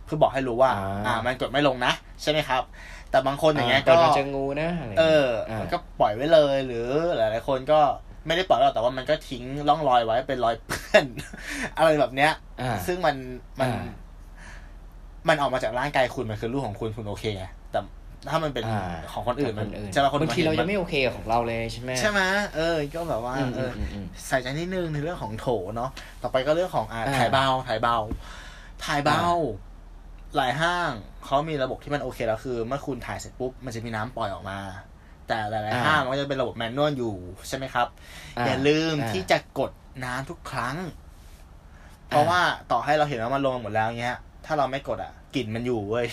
Speaker 1: เพื่อบอกให้รู้ว่า อ่า มันกดไม่ลงนะ ใช่ไหมครับ แต่บางคนอย่างเงี้ย
Speaker 2: ก็
Speaker 1: ก็
Speaker 2: มาเจองูนะอะไร
Speaker 1: เออามันก็ปล่อยไว้เลยหรือหลายๆคนก็ไม่ได้ปล่อยหรอกแต่ว่ามันก็ทิ้งร่องรอยไว้เป็นรอยเปื้อนอะไรแบบเนี้ย
Speaker 2: อ่า
Speaker 1: ซึ่งมันมัน
Speaker 2: อ่า
Speaker 1: มันออกมาจากร่างกายคุณมันคือรูปของคุณคุณโอเคไงแต่ถ้ามันเป็น
Speaker 2: อ่า
Speaker 1: ของคนอื่นมัน
Speaker 2: คนอื่น
Speaker 1: ใช่ไหมคน
Speaker 2: บางทีเรายังไม่
Speaker 1: น
Speaker 2: โอเคกับของเราเลยใช่ไหม
Speaker 1: ใช่ไหมเออ ก็แบบว่า
Speaker 2: อืม
Speaker 1: เอออ
Speaker 2: มอืม
Speaker 1: ใส่ใจนิดนึงในเรื่องของโถเนาะต่อไปก็เรื่องของอ่า
Speaker 2: อ่า
Speaker 1: ถ่ายเบาถ่ายเบาถ่ายเบา
Speaker 2: อ่
Speaker 1: หลายห้างเขามีระบบที่มันโอเคแล้วคือ เมื่อคุณถ่ายเสร็จปุ๊บมันจะมีน้ำปล่อยออกมา แต่หลายๆห้างมันก็จะเป็นระบบแมนนวลอยู่ใช่ไหมครับ อย่าลืม
Speaker 2: อ่า
Speaker 1: ที่จะกดน้ำทุกครั้ง เพราะว่าต่อให้เราเห็นว่ามันลงมาหมดแล้วเงี้ย ถ้าเราไม่กดอะกลิ่นมันอยู่เว้ย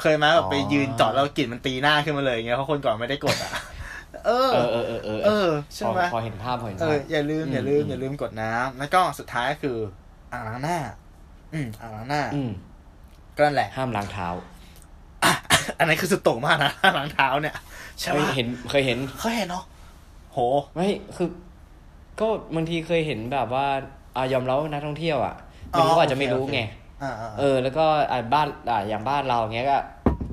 Speaker 1: เคยไหมแบบไปยืนจอดแล้วกลิ่นมันตีหน้าขึ้นมาเลยเงี้ยเพราะคนก่อนไม่ได้กดอะเออ
Speaker 2: เออเออเออเออ
Speaker 1: เออใช่ไหม
Speaker 2: พอพอเห็นภาพพอเห็น
Speaker 1: เอ
Speaker 2: ภา
Speaker 1: อ
Speaker 2: พ
Speaker 1: อย่าลืม
Speaker 2: อืม
Speaker 1: อย่าลืม
Speaker 2: อืม
Speaker 1: อย่าลืมกดน้ำแล้วก็สุดท้ายก็คืออ่างล้างหน้า อืมอ่างล้างหน้า
Speaker 2: อืม
Speaker 1: ก็นั่นแหละ
Speaker 2: ห้ามล้างเท้า
Speaker 1: อะอันนั้นคือสุดโต่งมากนะล้างเท้าเนี่ยใช่ไห
Speaker 2: เค
Speaker 1: ม
Speaker 2: ยเห็นเคยเห็น
Speaker 1: เคยเห็นเนาะโห
Speaker 2: ไม่คือ ก็บางทีเคยเห็นแบบว่าอ่ายอมรับว่านักท่องเที่ยวอะ
Speaker 1: อ๋อ
Speaker 2: มันก็อาจจะไม่
Speaker 1: โอเค
Speaker 2: รู้
Speaker 1: โอเค
Speaker 2: ไง
Speaker 1: อ่าอ่า
Speaker 2: เออ แล้วก็อ่าบ้านอ่าอย่างบ้านเราเงี้ยก็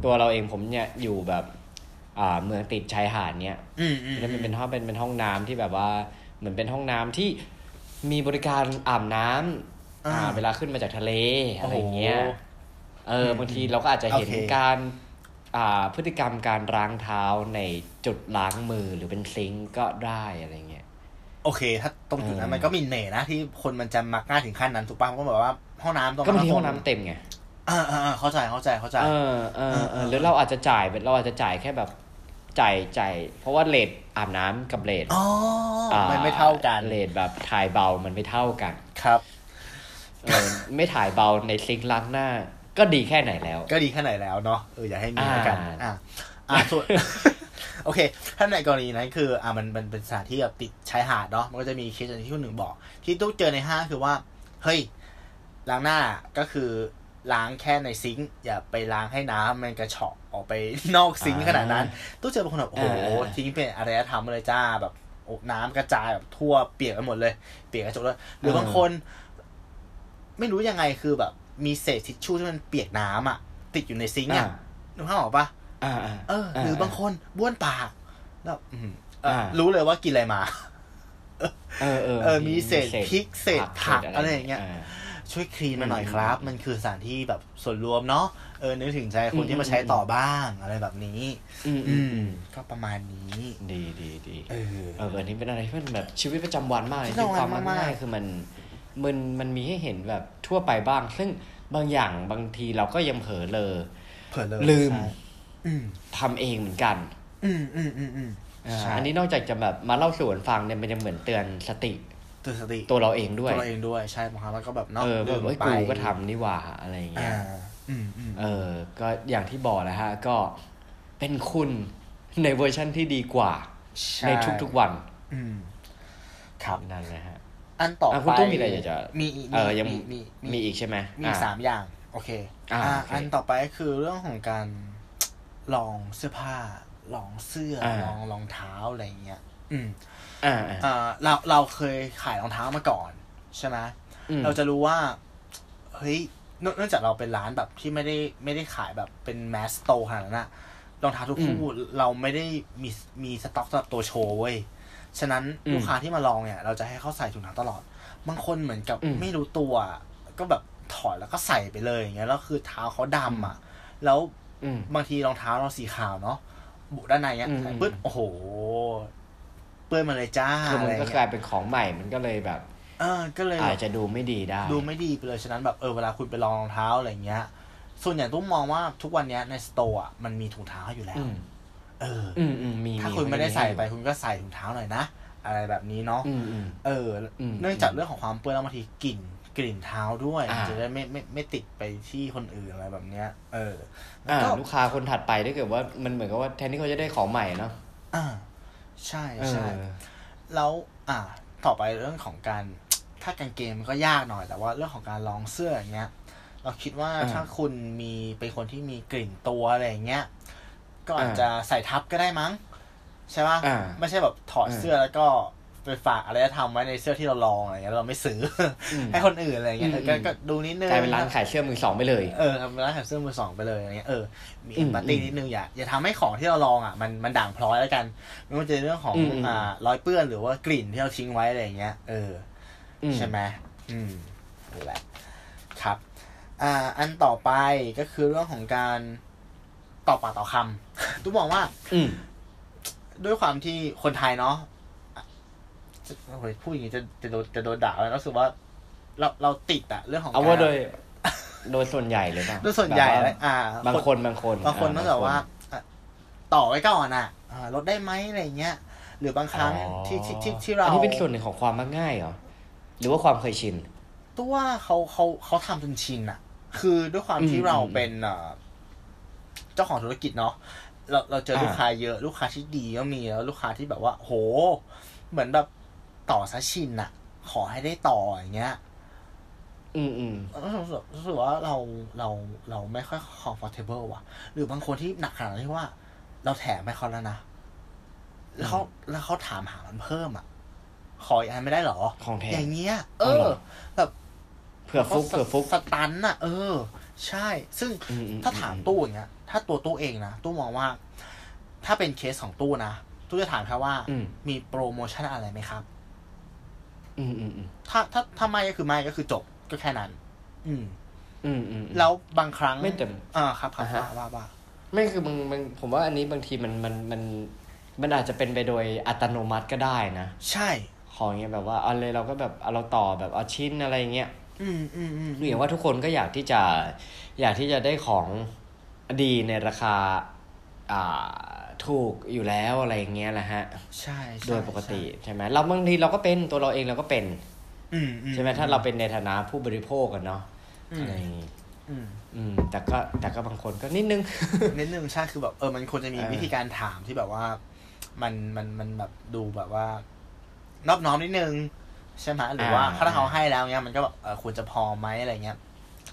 Speaker 2: ตัวเราเองผมเนี่ยอยู่แบบ อ่าเมืองติดชายหาดเนี่ย
Speaker 1: อืมอืม
Speaker 2: แล้วมันเป็นห้องเป็นเป็นห้องน้ำที่แบบว่าเหมือนเป็นห้องน้ำที่มีบริการอาบน้ำอ่า เวลาขึ้นมาจากทะเลอะไรเงี้ย เออ
Speaker 1: อืม
Speaker 2: บางทีเราก็อาจจะเห็น
Speaker 1: โอเค
Speaker 2: การอ่าพฤติกรรมการล้างเท้าในจุดล้างมือหรือเป็นซิงก์ก็ได้อะไรเงี้ย
Speaker 1: โอเค ถ้าตรงจุดนั้น
Speaker 2: เออ
Speaker 1: มันก็มีเน่นะที่คนมันจะมักง่ายถึงขั้นนั้นถูกป่ะเพราะแบบว่าห้องน้ำตรง
Speaker 2: ก็บางที
Speaker 1: ค
Speaker 2: ห้องน้ำเต็มไง
Speaker 1: อ่าอ่าอ่าเข้าใจเข้าใจเข้าใจ
Speaker 2: เออเออ
Speaker 1: เออ
Speaker 2: เอ
Speaker 1: เอ
Speaker 2: อ
Speaker 1: อ
Speaker 2: หรือเราอาจจะจ่ายเป็นเราอาจจะจ่ายแค่แบบจ่ายจ่ายเพราะว่าเลทอาบน้ำกับเลท
Speaker 1: อ๋ออมันไม่เท่ากัน
Speaker 2: เลทแบบถ่ายเบามันไม่เท่ากัน
Speaker 1: ครับ
Speaker 2: เออไม่ถ่ายเบาในซิงค์ล้างหน้า ก็ดีแค่ไหนแล้ว
Speaker 1: ก็ดีแค่ไหนแล้วเนาะเอออย่าให้มี
Speaker 2: อ่า
Speaker 1: แล้วกันอ่าอ่าส่วนโอเค ถ้าในกรณีนั้นคือ อ่ามันมันเป็นสถานที่แบบติดชายหาดเนาะมันก็จะมีเคสอย่างที่คุณหนึ่งบอก ที่ตุ๊กเจอในห้างคือว่า เฮ้ยล้างหน้าก็คือล้างแค่ในซิงค์อย่าไปล้างให้น้ำมันกระเฉาะออกไปนอกซิงค์ขนาดนั้นตู้เจอบางคนแบบโอ้โห
Speaker 2: อ่า
Speaker 1: ทิ้งเป็นอารยธรรมเลยจ้าแบบโอ้น้ำกระจายแบบทั่วเปียกไปหมดเลย เปียกกระจกเลยหรือบางคน ไม่รู้ยังไงคือแบบ มีเศษทิชชู่ที่มันเปียกน้ำอะ ติดอยู่ในซิงค์อะนึกภาพออกปะ
Speaker 2: อ่าอ่า
Speaker 1: เออ หรือบางคนบ้วนปากแล้วอืมเออ
Speaker 2: อ่า
Speaker 1: รู้เลยว่ากินอะไรมา
Speaker 2: เออเออ
Speaker 1: เออมีเศษพริกเศษผัก
Speaker 2: ศ
Speaker 1: อะไรอย่างเงี้ยช่วยคลีนมาหน่อยครับ
Speaker 2: อืม
Speaker 1: มันคือสถานที่แบบส่วนรวมเนาะเออนึกถึงใจคนที่มาใช้ต่อบ้างอะไรแบบนี้
Speaker 2: อืม
Speaker 1: อื
Speaker 2: อื
Speaker 1: ม
Speaker 2: ม
Speaker 1: ก็ประมาณนี้
Speaker 2: ดีดีดี
Speaker 1: เออ
Speaker 2: เอออันนี้เป็นอะไรที่มันแบบชีวิตประจำวันมากเลย
Speaker 1: ชีวิต
Speaker 2: ที่
Speaker 1: ประ
Speaker 2: ค
Speaker 1: จำ
Speaker 2: วาม
Speaker 1: วัน
Speaker 2: มัก
Speaker 1: มากๆ
Speaker 2: ง่ายคือมัน มันมันมีให้เห็นแบบทั่วไปบ้าง ซึ่งบางอย่างบางทีเราก็ยังเผลอเลอ
Speaker 1: เผื่อเลย
Speaker 2: ลืม
Speaker 1: ใช่อืม
Speaker 2: ทำเองเหมือนกัน
Speaker 1: อืมอืมอืมอืม
Speaker 2: อ่า
Speaker 1: ใช่
Speaker 2: อันนี้นอกจากจะแบบมาเล่าสู่กันฟังเนี่ยมันยังเหมือนเตือนสติ
Speaker 1: เตือนสติ
Speaker 2: ตัวเราเองด้วย
Speaker 1: ตัวเราเองด้วยใช่บางครั้งมันก็แบบเนาะ
Speaker 2: เออแบบ
Speaker 1: ลืม
Speaker 2: เอ้ย
Speaker 1: ไป
Speaker 2: กูก็ทำนี่หว่าอะไรอย่างเงี้
Speaker 1: อ่ายอืมอืม
Speaker 2: เออ ก็อย่างที่บอกแหล้วฮะ ก็เป็นคุณในเวอร์ชั่นที่ดีกว่า
Speaker 1: ช่
Speaker 2: ในทุกๆวัน
Speaker 1: อืมครับ
Speaker 2: นั่นแหละฮะ
Speaker 1: อันต่อ
Speaker 2: อะ
Speaker 1: ไป
Speaker 2: คุณตุ้มมีอะไรอยากจะ
Speaker 1: มีอีก
Speaker 2: เออยัง
Speaker 1: มีมี
Speaker 2: มีอีกใช่ไหม
Speaker 1: มี
Speaker 2: อะ
Speaker 1: สามอย่าง โอเค
Speaker 2: อ่า
Speaker 1: อ่า
Speaker 2: โอเค
Speaker 1: อันต่อไปก็คือเรื่องของการลองเสื้อผ้าลองเสื้ออาลองรองเท้าอะไรอย่างเงี้ย อืม
Speaker 2: อ่าอ่า
Speaker 1: อ่าเราเราเคยขายรองเท้ามาก่อน ใช่ไหม
Speaker 2: อืม
Speaker 1: เราจะรู้ว่าเฮ้ยเนื่องเนื่องจากเราเป็นร้านแบบที่ไม่ได้ไม่ได้ขายแบบเป็นแมสโตขนาดนั้นนะรองเท้าทุกคู่เราไม่ได้มีมีสต็อกสำหรับตัวโชว์เว้ย ฉะนั้น
Speaker 2: อืม
Speaker 1: ลูกค้าที่มาลองเนี่ย เราจะให้เขาใส่ถุงเท้าตลอด บางคนเหมือนกับ
Speaker 2: อืม
Speaker 1: ไม่รู้ตัว ก็แบบถอดแล้วก็ใส่ไปเลยอย่างเงี้ยแล้วคือเท้าเขาดำอะ แล้ว
Speaker 2: อืม
Speaker 1: บางทีรองเท้าเราสีขาวเนาะบุด้านในเนี้ย
Speaker 2: อืม
Speaker 1: ใส่ปึ๊บโอ้โห เปื้อนมาเลยจ้า
Speaker 2: คือ
Speaker 1: อะ
Speaker 2: มัน
Speaker 1: ไร
Speaker 2: ก็
Speaker 1: เงี้
Speaker 2: กลายยเป็นของใหม่มันก็เลยแบบ
Speaker 1: เออก็เลย
Speaker 2: อาจจะดูไม่ดีได้
Speaker 1: ดูไม่ดีไปเลยฉะนั้นแบบเออเวลาคุณไปลองรองเท้าอะไรเงี้ย ส่วนใหญ่ต้องมองว่าทุกวันเนี้ยในสโตร์อะมันมีถุงเท้าอยู่แล้ว
Speaker 2: อืม
Speaker 1: เออ
Speaker 2: อืมอืมมี
Speaker 1: ถ้าคุณไม่ได้
Speaker 2: นจะ
Speaker 1: ใส่
Speaker 2: ให้
Speaker 1: ไปคุณก็ใส่ถุงเท้าหน่อยนะอะไรแบบนี้เนาะ
Speaker 2: อืมอืม
Speaker 1: เอออ
Speaker 2: ม
Speaker 1: เนื่องจากเรื่องของความเปื้อนแล้วบางทีกลิ่นกลิ่นเท้าด้วย
Speaker 2: อ่า
Speaker 1: จะได้ไม่ไม่ไม่ติดไปที่คนอื่นอะไรแบบเนี้ย เออแล้ว
Speaker 2: อ่า
Speaker 1: ก็
Speaker 2: ลูกค้าคนถัดไปถ้าเกิดว่ามันเหมือนกับว่าแทนที่เขาจะได้ของใหม่เนาะ
Speaker 1: อ่าใช่
Speaker 2: เอ
Speaker 1: ใช่
Speaker 2: อ
Speaker 1: แล้วอ่า ต่อไปเรื่องของการถ้ากางเกงมันก็ยากหน่อย แต่ว่าเรื่องของการลองเสื้ออย่างเงี้ย เราคิดว่า
Speaker 2: อ่า
Speaker 1: ถ้าคุณมีเป็นคนที่มีกลิ่นตัวอะไรอย่างเงี้ย ก็อาจ
Speaker 2: อ่า
Speaker 1: จะใส่ทับก็ได้มั้ง ใช่ปะ
Speaker 2: อ่า
Speaker 1: ไม่ใช่แบบถอด
Speaker 2: อ่า
Speaker 1: เสื้อแล้วก็ไปฝากอะไรจะทำไว้ในเสื้อที่เราลองอะไรเงี้ยเราไม่ซื้ออ
Speaker 2: ม
Speaker 1: ให้คนอื่นอะไรเงี้ย
Speaker 2: อืม
Speaker 1: เออก็
Speaker 2: อืม
Speaker 1: ก็ดูนิดนึง
Speaker 2: กลายเป็นร้านขายเสื้อมือสองไปเลย
Speaker 1: เออทำร้านขายเสื้อมือสองไปเลยอะไรเงี้ยเออมี
Speaker 2: อื
Speaker 1: เอ
Speaker 2: ม
Speaker 1: มพัตตี้
Speaker 2: อืม
Speaker 1: นิดนึงอย่าอย่าทำให้ของที่เราลองอะมันมันด่างพร้อยแล้วกันไม่ว่าจะเป็นเรื่องของ
Speaker 2: อืมอืม
Speaker 1: อ่ารอยเปื้อนหรือว่ากลิ่นที่เราทิ้งไว้อะไรอย่างเงี้ยเออ
Speaker 2: อืม
Speaker 1: ใช่ไหมอืมนี่แหละครับ อ่าอันต่อไปก็คือเรื่องของการ ต่อปากต่อคำตุ้มมองว่า
Speaker 2: อืม
Speaker 1: ด้วยความที่คนไทยเนาะอะจะโอ้ยพูดอย่างนี้จะจะโดนจะโดนด่าแล้วรู้สึกว่า เราเราติดอะเรื่องของ
Speaker 2: เอาว่า
Speaker 1: การ
Speaker 2: โดย โดยส่วนใหญ่เลยป่ะ
Speaker 1: โดยส่วนใหญ่
Speaker 2: แบบ
Speaker 1: เลยอ่า
Speaker 2: บางคนบางคน
Speaker 1: บางคน
Speaker 2: อ่
Speaker 1: ต้องแบบว่าอะต่อไว้ก่อนอะอ่าลดได้ไหมอะไรเงี้ย หรือบางครั้ง
Speaker 2: อ๋อ
Speaker 1: ที่ที่ที่ที่เรา
Speaker 2: อันนี้เป็นส่วนหนึ่งของความมักง่ายเหรอหรือว่าความเคยชิน
Speaker 1: ตัวว่าเขาเขาเขาทำจนชินอะคือด้วยความที่
Speaker 2: อืม
Speaker 1: เรา
Speaker 2: อืม
Speaker 1: เป็นเอ่อเจ้าของธุรกิจเนาะเราเราเจอ
Speaker 2: อ่า
Speaker 1: ลูกค้าเยอะลูกค้าที่ดีก็มีแล้วลูกค้าที่แบบว่า โห เหมือนแบบต่อซะชินอะขอให้ได้ต่ออย่างเงี้ย
Speaker 2: อืมอืม
Speaker 1: รู้สึกรู้สึกว่าเราเราเราไม่ค่อย comfortable ว่ะ หรือบางคนที่หนักขนาดที่ว่า เราแถมให้เขาแล้วนะแล้วเขาแล้วเขาถามหามันเพิ่มอะ ขออีกอันไม่ได้เหรอ
Speaker 2: ของแถม
Speaker 1: อย่างเงี้ยเอ
Speaker 2: เอาเหร
Speaker 1: อ
Speaker 2: อ
Speaker 1: แบบ
Speaker 2: เผื่อฟุกเผื่อฟุก
Speaker 1: สตันอะ เออ ใช่ ซึ่ง
Speaker 2: อืมอืม
Speaker 1: ถ้าถามตู้อย่างเงี้ย ถ้าตัวตู้เองนะ ตู้มองว่า ถ้าเป็นเคสของตู้นะ ตู้จะถามแค่ว่า
Speaker 2: อืม
Speaker 1: มีโปรโมชั่นอะไรไหมครับ
Speaker 2: อืมอืมอืม
Speaker 1: ถ้าถ้าถ้าไม่ก็คือไม่ก็คือจบก็แค่นั้น อืม
Speaker 2: อืมอืม
Speaker 1: แล้วบางครั้ง
Speaker 2: ไม่แต่
Speaker 1: อ่าครับครับ
Speaker 2: อ่าฮะ
Speaker 1: ว่าว่าว่า
Speaker 2: ไม่คือมึงมึงผมว่าอันนี้บางทีมันมันมันมันอาจจะเป็นไปโดยอัตโนมัติก็ได้นะ
Speaker 1: ใช่
Speaker 2: ของเงี้ยแบบว่าเอาเลยเราก็แบบเอาเราต่อแบบเอาชิ้นอะไรเงี้ย
Speaker 1: อืมอืมอืม
Speaker 2: คืออย่างว่าทุกคนก็อยากที่จะอยากที่จะได้ของ ดีในราคาอ่าถูกอยู่แล้วอะไรอย่างเงี้ยแหละฮะ
Speaker 1: ใช่ใช่
Speaker 2: โดยปกติใช่ไหมเราบางทีเราก็เป็นตัวเราเองเราก็เป็น
Speaker 1: อืมอื
Speaker 2: ใช่ไหมถ้าเราเป็นในฐานะผู้บริโภคกันเนาะ
Speaker 1: อืม
Speaker 2: อะไรอย่างงี้
Speaker 1: อืม
Speaker 2: อืมแต่ก็แต่ก็บางคนก็นิดนึง
Speaker 1: นิดนึงใช่คือแบบเออมันควรจะมี
Speaker 2: เออ
Speaker 1: วิธีการถามที่แบบว่า มันมันมันแบบดูแบบว่า นอบน้อมนิดนึงใช่ไหมหรือว่าถ้าเขาให้แล้วเนี้ยมันก็แบบเออควรจะพอไหมอะไรเงี้ย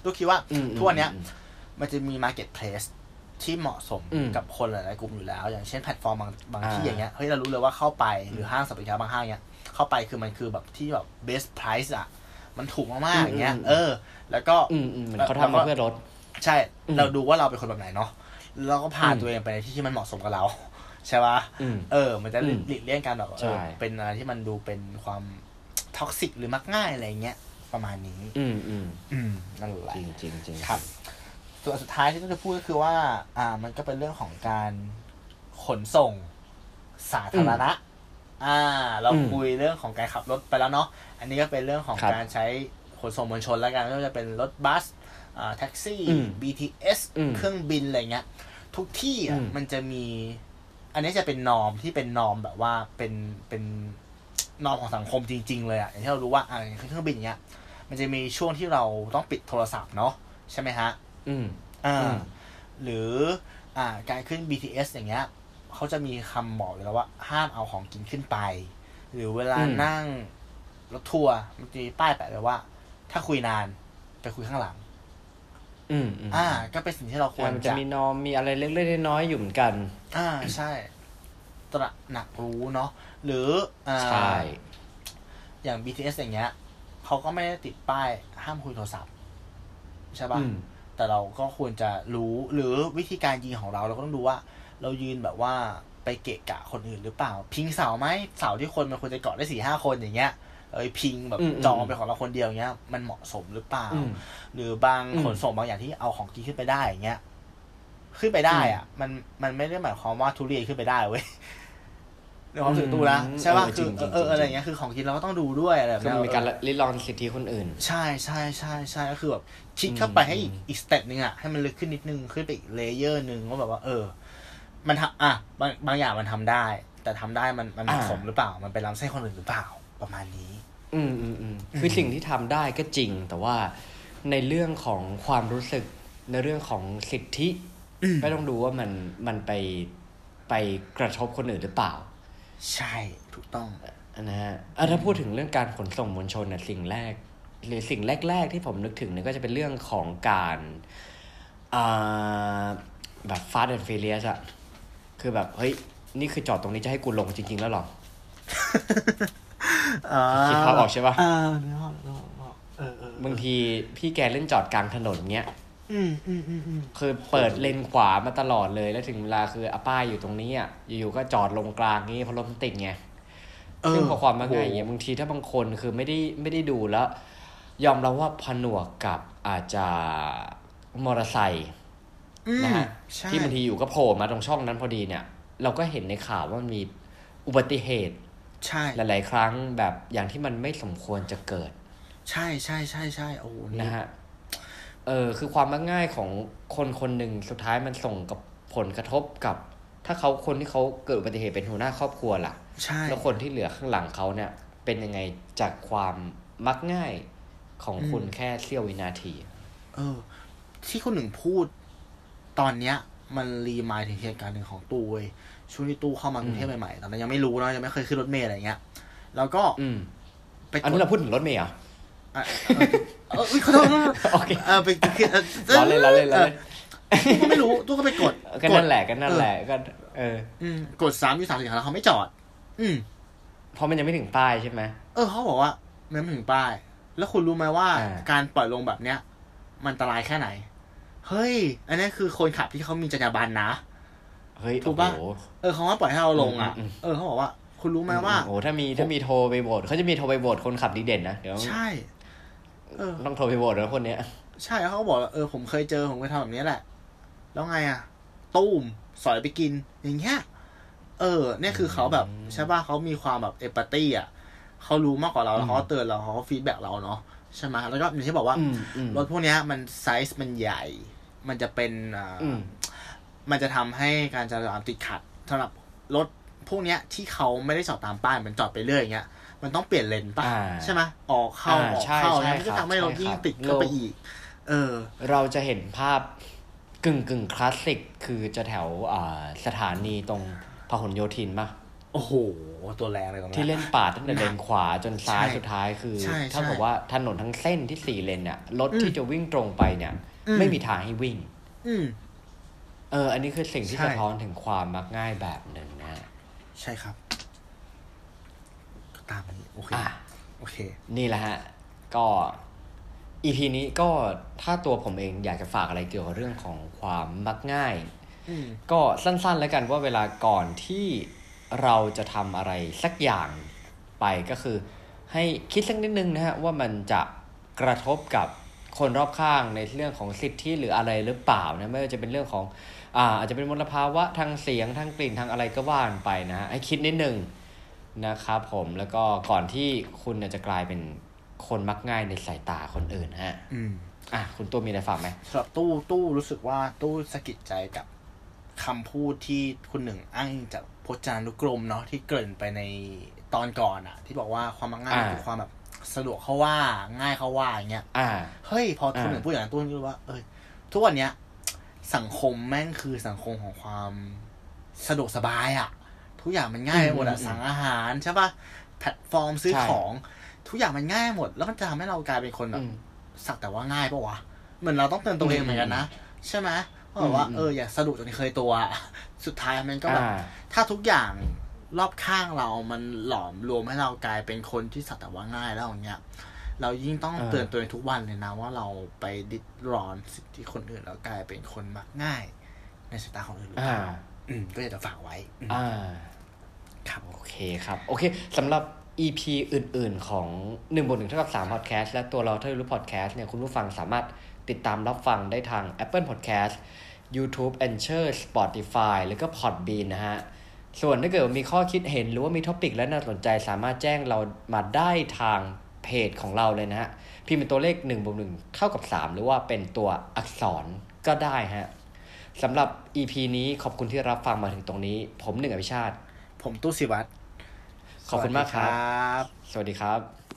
Speaker 1: ลูกคิดว่า
Speaker 2: อืม
Speaker 1: ทุกวันเนี้ย
Speaker 2: อื ม
Speaker 1: มันจะมี marketplace ที่เหมาะสม
Speaker 2: อืม
Speaker 1: กับคนหลาย ๆ กลุ่มอยู่แล้ว อย่างเช่นแพลตฟอร์มบางบาง
Speaker 2: อ่า
Speaker 1: ที่อย่างเงี้ยเฮ้ยเรารู้เลยว่าเข้าไปหรือห้างสรรพสินค้าบางห้างเนี้ยเข้าไปคือมันคือแบบที่แบบ best price อะ มันถูกมาก ๆ อย่างเงี้ย เออ แล้วก็
Speaker 2: อืมอืมเหมือนเขาทำมาเพื่อลด
Speaker 1: ใช่
Speaker 2: อืม
Speaker 1: เราดูว่าเราเป็นคนแบบไหนเนาะแล้วก็พา
Speaker 2: อืม
Speaker 1: ตัวเองไปในที่ที่มันเหมาะสมกับเรา ใช่ปะ
Speaker 2: อืม
Speaker 1: เออ มันจะหลีก
Speaker 2: อืม
Speaker 1: หลีกเลี่ยงการแบบเอ
Speaker 2: ใช่
Speaker 1: อเป็นอะไรที่มันดูเป็นความtoxic หรือมักง่ายอะไรเงี้ยประมาณนี้
Speaker 2: อืมอืม
Speaker 1: อืมนั่นแหละ
Speaker 2: จริงจริงจริง
Speaker 1: ครับ ส่วนสุดท้ายที่ต้องจะพูดก็คือว่า อ่า มันก็เป็นเรื่องของการขนส่งสาธารณะ อ่า เราคุยเรื่องของการขับรถไปแล้วเนาะ อันนี้ก็เป็นเรื่องของการใช้ขนส่งมวลชนแล้วกันไม่ว่าจะเป็นรถบัส อ่า แท็กซี่ BTS เครื่องบินอะไรเงี้ย ทุกที่อะมันจะมี อันนี้จะเป็น norm ที่เป็น norm แบบว่าเป็น เป็นนอมของสังคมจริง ๆ เลยอะ อย่างที่เรารู้ว่า อ่าอย่างเครื่องบินเงี้ย มันจะมีช่วงที่เราต้องปิดโทรศัพท์เนาะใช่ไหมฮะ
Speaker 2: อืม
Speaker 1: อ่า
Speaker 2: อืม
Speaker 1: หรือ อ่า การขึ้น BTS อย่างเงี้ยเขาจะมีคำบอกอยู่แล้วว่า ห้ามเอาของกินขึ้นไป หรือเวลา
Speaker 2: อืม
Speaker 1: นั่งรถทัวร์มันจะมีป้ายแปะไว้ว่า ถ้าคุยนานไปคุยข้างหลัง
Speaker 2: อืมอืม
Speaker 1: อ่า ก็เป็นสิ่งที่เราควร
Speaker 2: มันจะ
Speaker 1: จะ
Speaker 2: มีนอมมีอะไรเล็กๆน้อยๆอยู่เหมือนกัน
Speaker 1: อ่าใช่ตระหนักรู้เนาะหรืออ่า
Speaker 2: ใช่
Speaker 1: อย่าง BTS อย่างเงี้ยเขาก็ไม่ได้ติดป้ายห้ามคุยโทรศัพท์ ใช่ปะ
Speaker 2: อืม
Speaker 1: แต่เราก็ควรจะรู้หรือวิธีการยิงของเราเราก็ต้องดูว่า เรายืนแบบว่าไปเกะกะคนอื่นหรือเปล่า พิงเสาไหมเสาที่คนมันควรจะเกาะได้สี่ห้าคนอย่างเงี้ยเอ้ยพิงแบบ
Speaker 2: อืมอืม
Speaker 1: จองเป็นของเราคนเดียวเงี้ย มันเหมาะสมหรือเปล่า
Speaker 2: อืม
Speaker 1: หรือบาง
Speaker 2: อืม
Speaker 1: ขนส่งบางอย่างที่เอาของกินขึ้นไปได้อย่างเงี้ยขึ้นไปได้อะ มันมันไม่ได้หมายความว่าทุเรียนขึ้นไปได้เว้ย ในความรู้สึกตู้นะ
Speaker 2: อืม
Speaker 1: ใช่ป่ะ
Speaker 2: เออ
Speaker 1: คือ
Speaker 2: จริงๆ
Speaker 1: เออเอออะไร
Speaker 2: จริงๆ
Speaker 1: เงี้ยคือของกินเราก็ต้องดูด้วยอะไรแบบ
Speaker 2: คือ
Speaker 1: เนี้ย
Speaker 2: มันมีการลิดรอนสิทธิคนอื่น
Speaker 1: ใช่ใช่ใช่ใช่ก็คือแบบคิดเข้าไปให้อีก
Speaker 2: อืม
Speaker 1: อีก step หนึ่งอะให้มันลึกขึ้นนิดนึงขึ้นไปอีก layer หนึ่งว่าแบบว่า เออ มันทำอะบางบางอย่างมันทำได้ แต่ทำได้มันมันเหมาะ
Speaker 2: อ่า
Speaker 1: สมหรือเปล่า มันไปล้ำเส้นคนอื่นหรือเปล่าประมาณนี้
Speaker 2: อืมอืมอืมคือสิ่งที่ทำได้ก็จริง แต่ว่าในเรื่องของความรู้สึกในเรื่องของสิทธิ
Speaker 1: อืม
Speaker 2: ก็ต้องดูว่ามันมันไปไปกระทบคนอื่นหรือเปล่า
Speaker 1: ใช่ถูกต้อง
Speaker 2: นะฮะอะถ้าพูดถึงเรื่องการขนส่งมวลชนเนี่ยสิ่งแรกหรือสิ่งแรก ๆ ที่ผมนึกถึงเนี่ยก็จะเป็นเรื่องของการอ่าแบบ fast and furious อะคือแบบ เฮ้ย นี่คือจอดตรงนี้จะให้กูลงจริง ๆ แล้วเหรอคิดภาพออกใช่ปะ
Speaker 1: อ่านึกออกนึกออกนึกออกเออเออบา
Speaker 2: งทีพี่แกเล่นจอดกลางถนนเงี้ย
Speaker 1: อืมอืมอืมอืม
Speaker 2: คือเปิดเลนขวามาตลอดเลยแล้วถึงเวลาคืออาป้ายอยู่ตรงนี้อะอยู่ๆก็จอดลงกลางนี้เพราะรถมันติดไงซึ่งพอความว่าง่ายอย่างเงี้ยบางทีถ้าบางคนคือไม่ได้ไม่ได้ดูแล้ว ยอมรับว่าผนวกกับอาจจะมอเตอร์ไซค์
Speaker 1: อืม
Speaker 2: นะฮะ
Speaker 1: ใช่
Speaker 2: ที่บางทีอยู่ก็โผล่มาตรงช่องนั้นพอดีเนี่ย เราก็เห็นในข่าวว่ามันมีอุบัติเหตุ
Speaker 1: ใช่
Speaker 2: หลาย ๆ ครั้งแบบอย่างที่มันไม่สมควรจะเกิด
Speaker 1: ใช่ใช่ใช่ใช่โอ้โห
Speaker 2: นะฮะ เออคือความมักง่ายของคนคนหนึ่งสุดท้ายมันส่งกับผลกระทบกับ ถ้าเขาคนที่เขาเกิดอุบัติเหตุเป็นหัวหน้าครอบครัวล่ะ
Speaker 1: ใช่
Speaker 2: แล้วคนที่เหลือข้างหลังเขาเนี่ย เป็นยังไงจากความมักง่ายของคุณแค่เสี้ยววินาที
Speaker 1: เออ ที่คนหนึ่งพูด ตอนเนี้ย มันรีมายถึงเหตุการณ์หนึ่งของตู้เว้ยช่วงที่ตู้เข้ามากรุงเทพใหม่ๆตอนนั้นยังไม่รู้เนอะยังไม่เคยขึ้นรถเมล์อะไรเงี้ย แล้วก็
Speaker 2: อืม
Speaker 1: ไปก
Speaker 2: อันนี้
Speaker 1: ด
Speaker 2: เราพูดถึงรถเมล์เหรอ
Speaker 1: อะ เออเอออุ๊ยขอโทษขอโทษ
Speaker 2: โอเค
Speaker 1: เออไปคือเออ
Speaker 2: ล้อเล่นล้อเล่นล้อเล่น
Speaker 1: ตู้ก็ไม่รู้ตู้ก็ไปกด
Speaker 2: ก็
Speaker 1: ก
Speaker 2: นั่
Speaker 1: ด
Speaker 2: นแหละก็นั่นแหละก็เออ
Speaker 1: อืมกดสามอยู่สามสี่ครั้งแล้วเขาไม่จอด อืม
Speaker 2: เพราะมันยังไม่ถึงป้ายใช่ไหม
Speaker 1: เออเขาบอกว่ามันไม่ถึงป้าย แล้วคุณรู้ไหมว่า
Speaker 2: อ่า
Speaker 1: การปล่อยลงแบบเนี้ย มันอันตรายแค่ไหน เฮ้ย อันนี้คือคนขับที่เขามีจรรยาบรรณนะ
Speaker 2: เฮ้ย
Speaker 1: ถูกปะ
Speaker 2: โอ้โห
Speaker 1: เออเขาว่าปล่อยให้เราลงอะ
Speaker 2: อืมอืม
Speaker 1: เออเขาบอกว่า คุณรู้ไหมว่า
Speaker 2: โอ้โหถ้ามีถ้ามีโทรไปโหวตเขาจะมีโทรไปโหวตคนขับดีเด่นนะเดี๋ยว
Speaker 1: ใช่เออ
Speaker 2: ต้องโทรไปโหวตแล้วคนเนี้ย
Speaker 1: ใช่แล้วเขาก็บอกว่าเออผมเคยเจอ ผมเคยทำแบบนี้แหละ แล้วไงอะ ตู้มสอยไปกิน อย่างเงี้ยเออ เนี่ยคือเขาแบบใช่ป่ะเขามีความแบบ empathy อะเขารู้มากกว่าเราแล้วเขาก็เตือนเราเขาก็ feedback เราเนาะใช่ไหมแล้วก็อย่างที่บอกว่า
Speaker 2: อืมอืม
Speaker 1: รถพวกเนี้ยมันไซส์มันใหญ่ มันจะเป็นอ่า
Speaker 2: อืม
Speaker 1: มันจะทำให้การจราจรติดขัดสำหรับรถพวกเนี้ยที่เขาไม่ได้จอดตามป้ายมันจอดไปเรื่อยอย่างเงี้ย มันต้องเปลี่ยนเลนป่ะ
Speaker 2: อ่า
Speaker 1: ใช่ไหมออกเข้า
Speaker 2: อ่า
Speaker 1: ออก
Speaker 2: ใช่
Speaker 1: เข้า
Speaker 2: ใช่
Speaker 1: เนี่ยมันก็
Speaker 2: ครับ
Speaker 1: ทำให้รถ
Speaker 2: ใช่
Speaker 1: ยิ่ง
Speaker 2: ครับ
Speaker 1: ติดเข้าไป
Speaker 2: โลก
Speaker 1: อีก เออ
Speaker 2: เราจะเห็นภาพกึ่งกึ่งคลาสสิกคือจะแถวอ่าสถานีตรงพหลโยธินปะ
Speaker 1: โอ้โห ตัวแรงเลยตรง
Speaker 2: ที่
Speaker 1: นั้น
Speaker 2: เล่นปาดตั้งแต่เลนขวาจนซ้าย
Speaker 1: ใช่
Speaker 2: สุดท้ายคือ
Speaker 1: ใช่
Speaker 2: ถ้า
Speaker 1: ใช่
Speaker 2: บอกว่าถนนทั้งเส้นที่สี่เลนเนี่ยรถ
Speaker 1: อืม
Speaker 2: ที่จะวิ่งตรงไปเนี่ย
Speaker 1: อืม
Speaker 2: ไม่มีทางให้วิ่ง
Speaker 1: อืม
Speaker 2: เออ อันนี้คือสิ่งที่
Speaker 1: ใช่
Speaker 2: สะท้อนถึงความมักง่ายแบบหนึ่งนะ
Speaker 1: ใช่ครับก็ ตามนี้โอเค
Speaker 2: อะ
Speaker 1: โอเค
Speaker 2: นี่แหละฮะ ก็อีพีนี้ก็ถ้าตัวผมเองอยากจะฝากอะไรเกี่ยวกับเรื่องของความมักง่าย
Speaker 1: อืม
Speaker 2: ก็สั้นๆแล้วกันว่าเวลาก่อนที่เราจะทำอะไรสักอย่างไปก็คือ ให้คิดสักนิดนึงนะฮะว่ามันจะกระทบกับคนรอบข้างในเรื่องของสิทธิหรืออะไรหรือเปล่านะไม่ว่าจะเป็นเรื่องของอ่าอาจจะเป็นมลภาวะทางเสียงทางกลิ่นทางอะไรก็ว่านไปนะฮะให้คิดนิดนึง นะครับผมแล้วก็ก่อนที่คุณเนี่ยจะกลายเป็นคนมักง่ายในสายตาคนอื่นฮะ
Speaker 1: อืม
Speaker 2: อะคุณตัวมีอะไรฝากไหม
Speaker 1: สำหรับตู้ตู้รู้สึกว่าตู้สะกิดใจกับคำพูดที่คุณหนึ่งอ้างอิงจากพจนานุกรมเนาะที่เกริ่นไปในตอนก่อนอะที่บอกว่าความมักง่ายมันคือความแบบสะดวกเขาว่าง่ายเขาว่าอย่างเงี้ย
Speaker 2: อ่า
Speaker 1: เฮ้ยพอคุณ
Speaker 2: อ่า
Speaker 1: หนึ่งพูดอย่างนั้นตู้ก็รู้ว่าเอยทุกวันเนี้ย สังคมแม่งคือสังคมของความสะดวกสบายอะ ทุกอย่างมันง่ายไปหมดอะสั่งอาหารใช่ปะแพลตฟอร์มซื้อของทุกอย่างมันง่ายหมด แล้วมันจะทำให้เรากลายเป็นคนแบบ
Speaker 2: อืม
Speaker 1: สักแต่ว่าง่ายปะวะเหมือนเราต้องเตือนตัวเองเหมือนกันนะใช่ไหมว่าแบบว่า
Speaker 2: อืม
Speaker 1: เอออย่าสะดุดจนเคยตัว สุดท้ายมันก็แบบ
Speaker 2: อ่า
Speaker 1: ถ้าทุกอย่างรอบข้างเรามันหลอมรวมให้เรากลายเป็นคนที่สักแต่ว่าง่ายแล้วอย่างเงี้ย เรายิ่งต้อง
Speaker 2: เออ
Speaker 1: เตือนตัวเองทุกวันเลยนะ ว่าเราไปดิดรอนสิทธิคนอื่นแล้วกลายเป็นคนมักง่าย ในสายตาคนอื่นหรือเป
Speaker 2: อ่า
Speaker 1: ล่าอืมก็อยากจะฝากไว้อืม
Speaker 2: อ่า
Speaker 1: ครับ
Speaker 2: โอเคครับ โอเคสำหรับ EP อื่น ๆ ของ1บน1เท่ากับ3 Podcast และตัวเราเท่ารู้ Podcast เนี่ยคุณผู้ฟังสามารถติดตามรับฟังได้ทาง Apple Podcast YouTube Anchor Spotify แล้วก็ Podbean นะฮะ ส่วนถ้าเกิดมีข้อคิดเห็นหรือว่ามีท็อปิกและน่าสนใจสามารถแจ้งเรามาได้ทางเพจของเราเลยนะฮะ พิมพ์เป็นตัวเลข1บวก1เท่ากับ 3 หรือว่าเป็นตัวอักษรก็ได้ฮะสำหรับ EP นี้ขอบคุณที่รับฟังมาถึงตรงนี้ ผมหนึ่งอภิชาติ
Speaker 1: ผผมตู้สิวัตร
Speaker 2: ขอบคุณมากครับ
Speaker 1: สวัสดีครับ
Speaker 2: สวัสดีครับ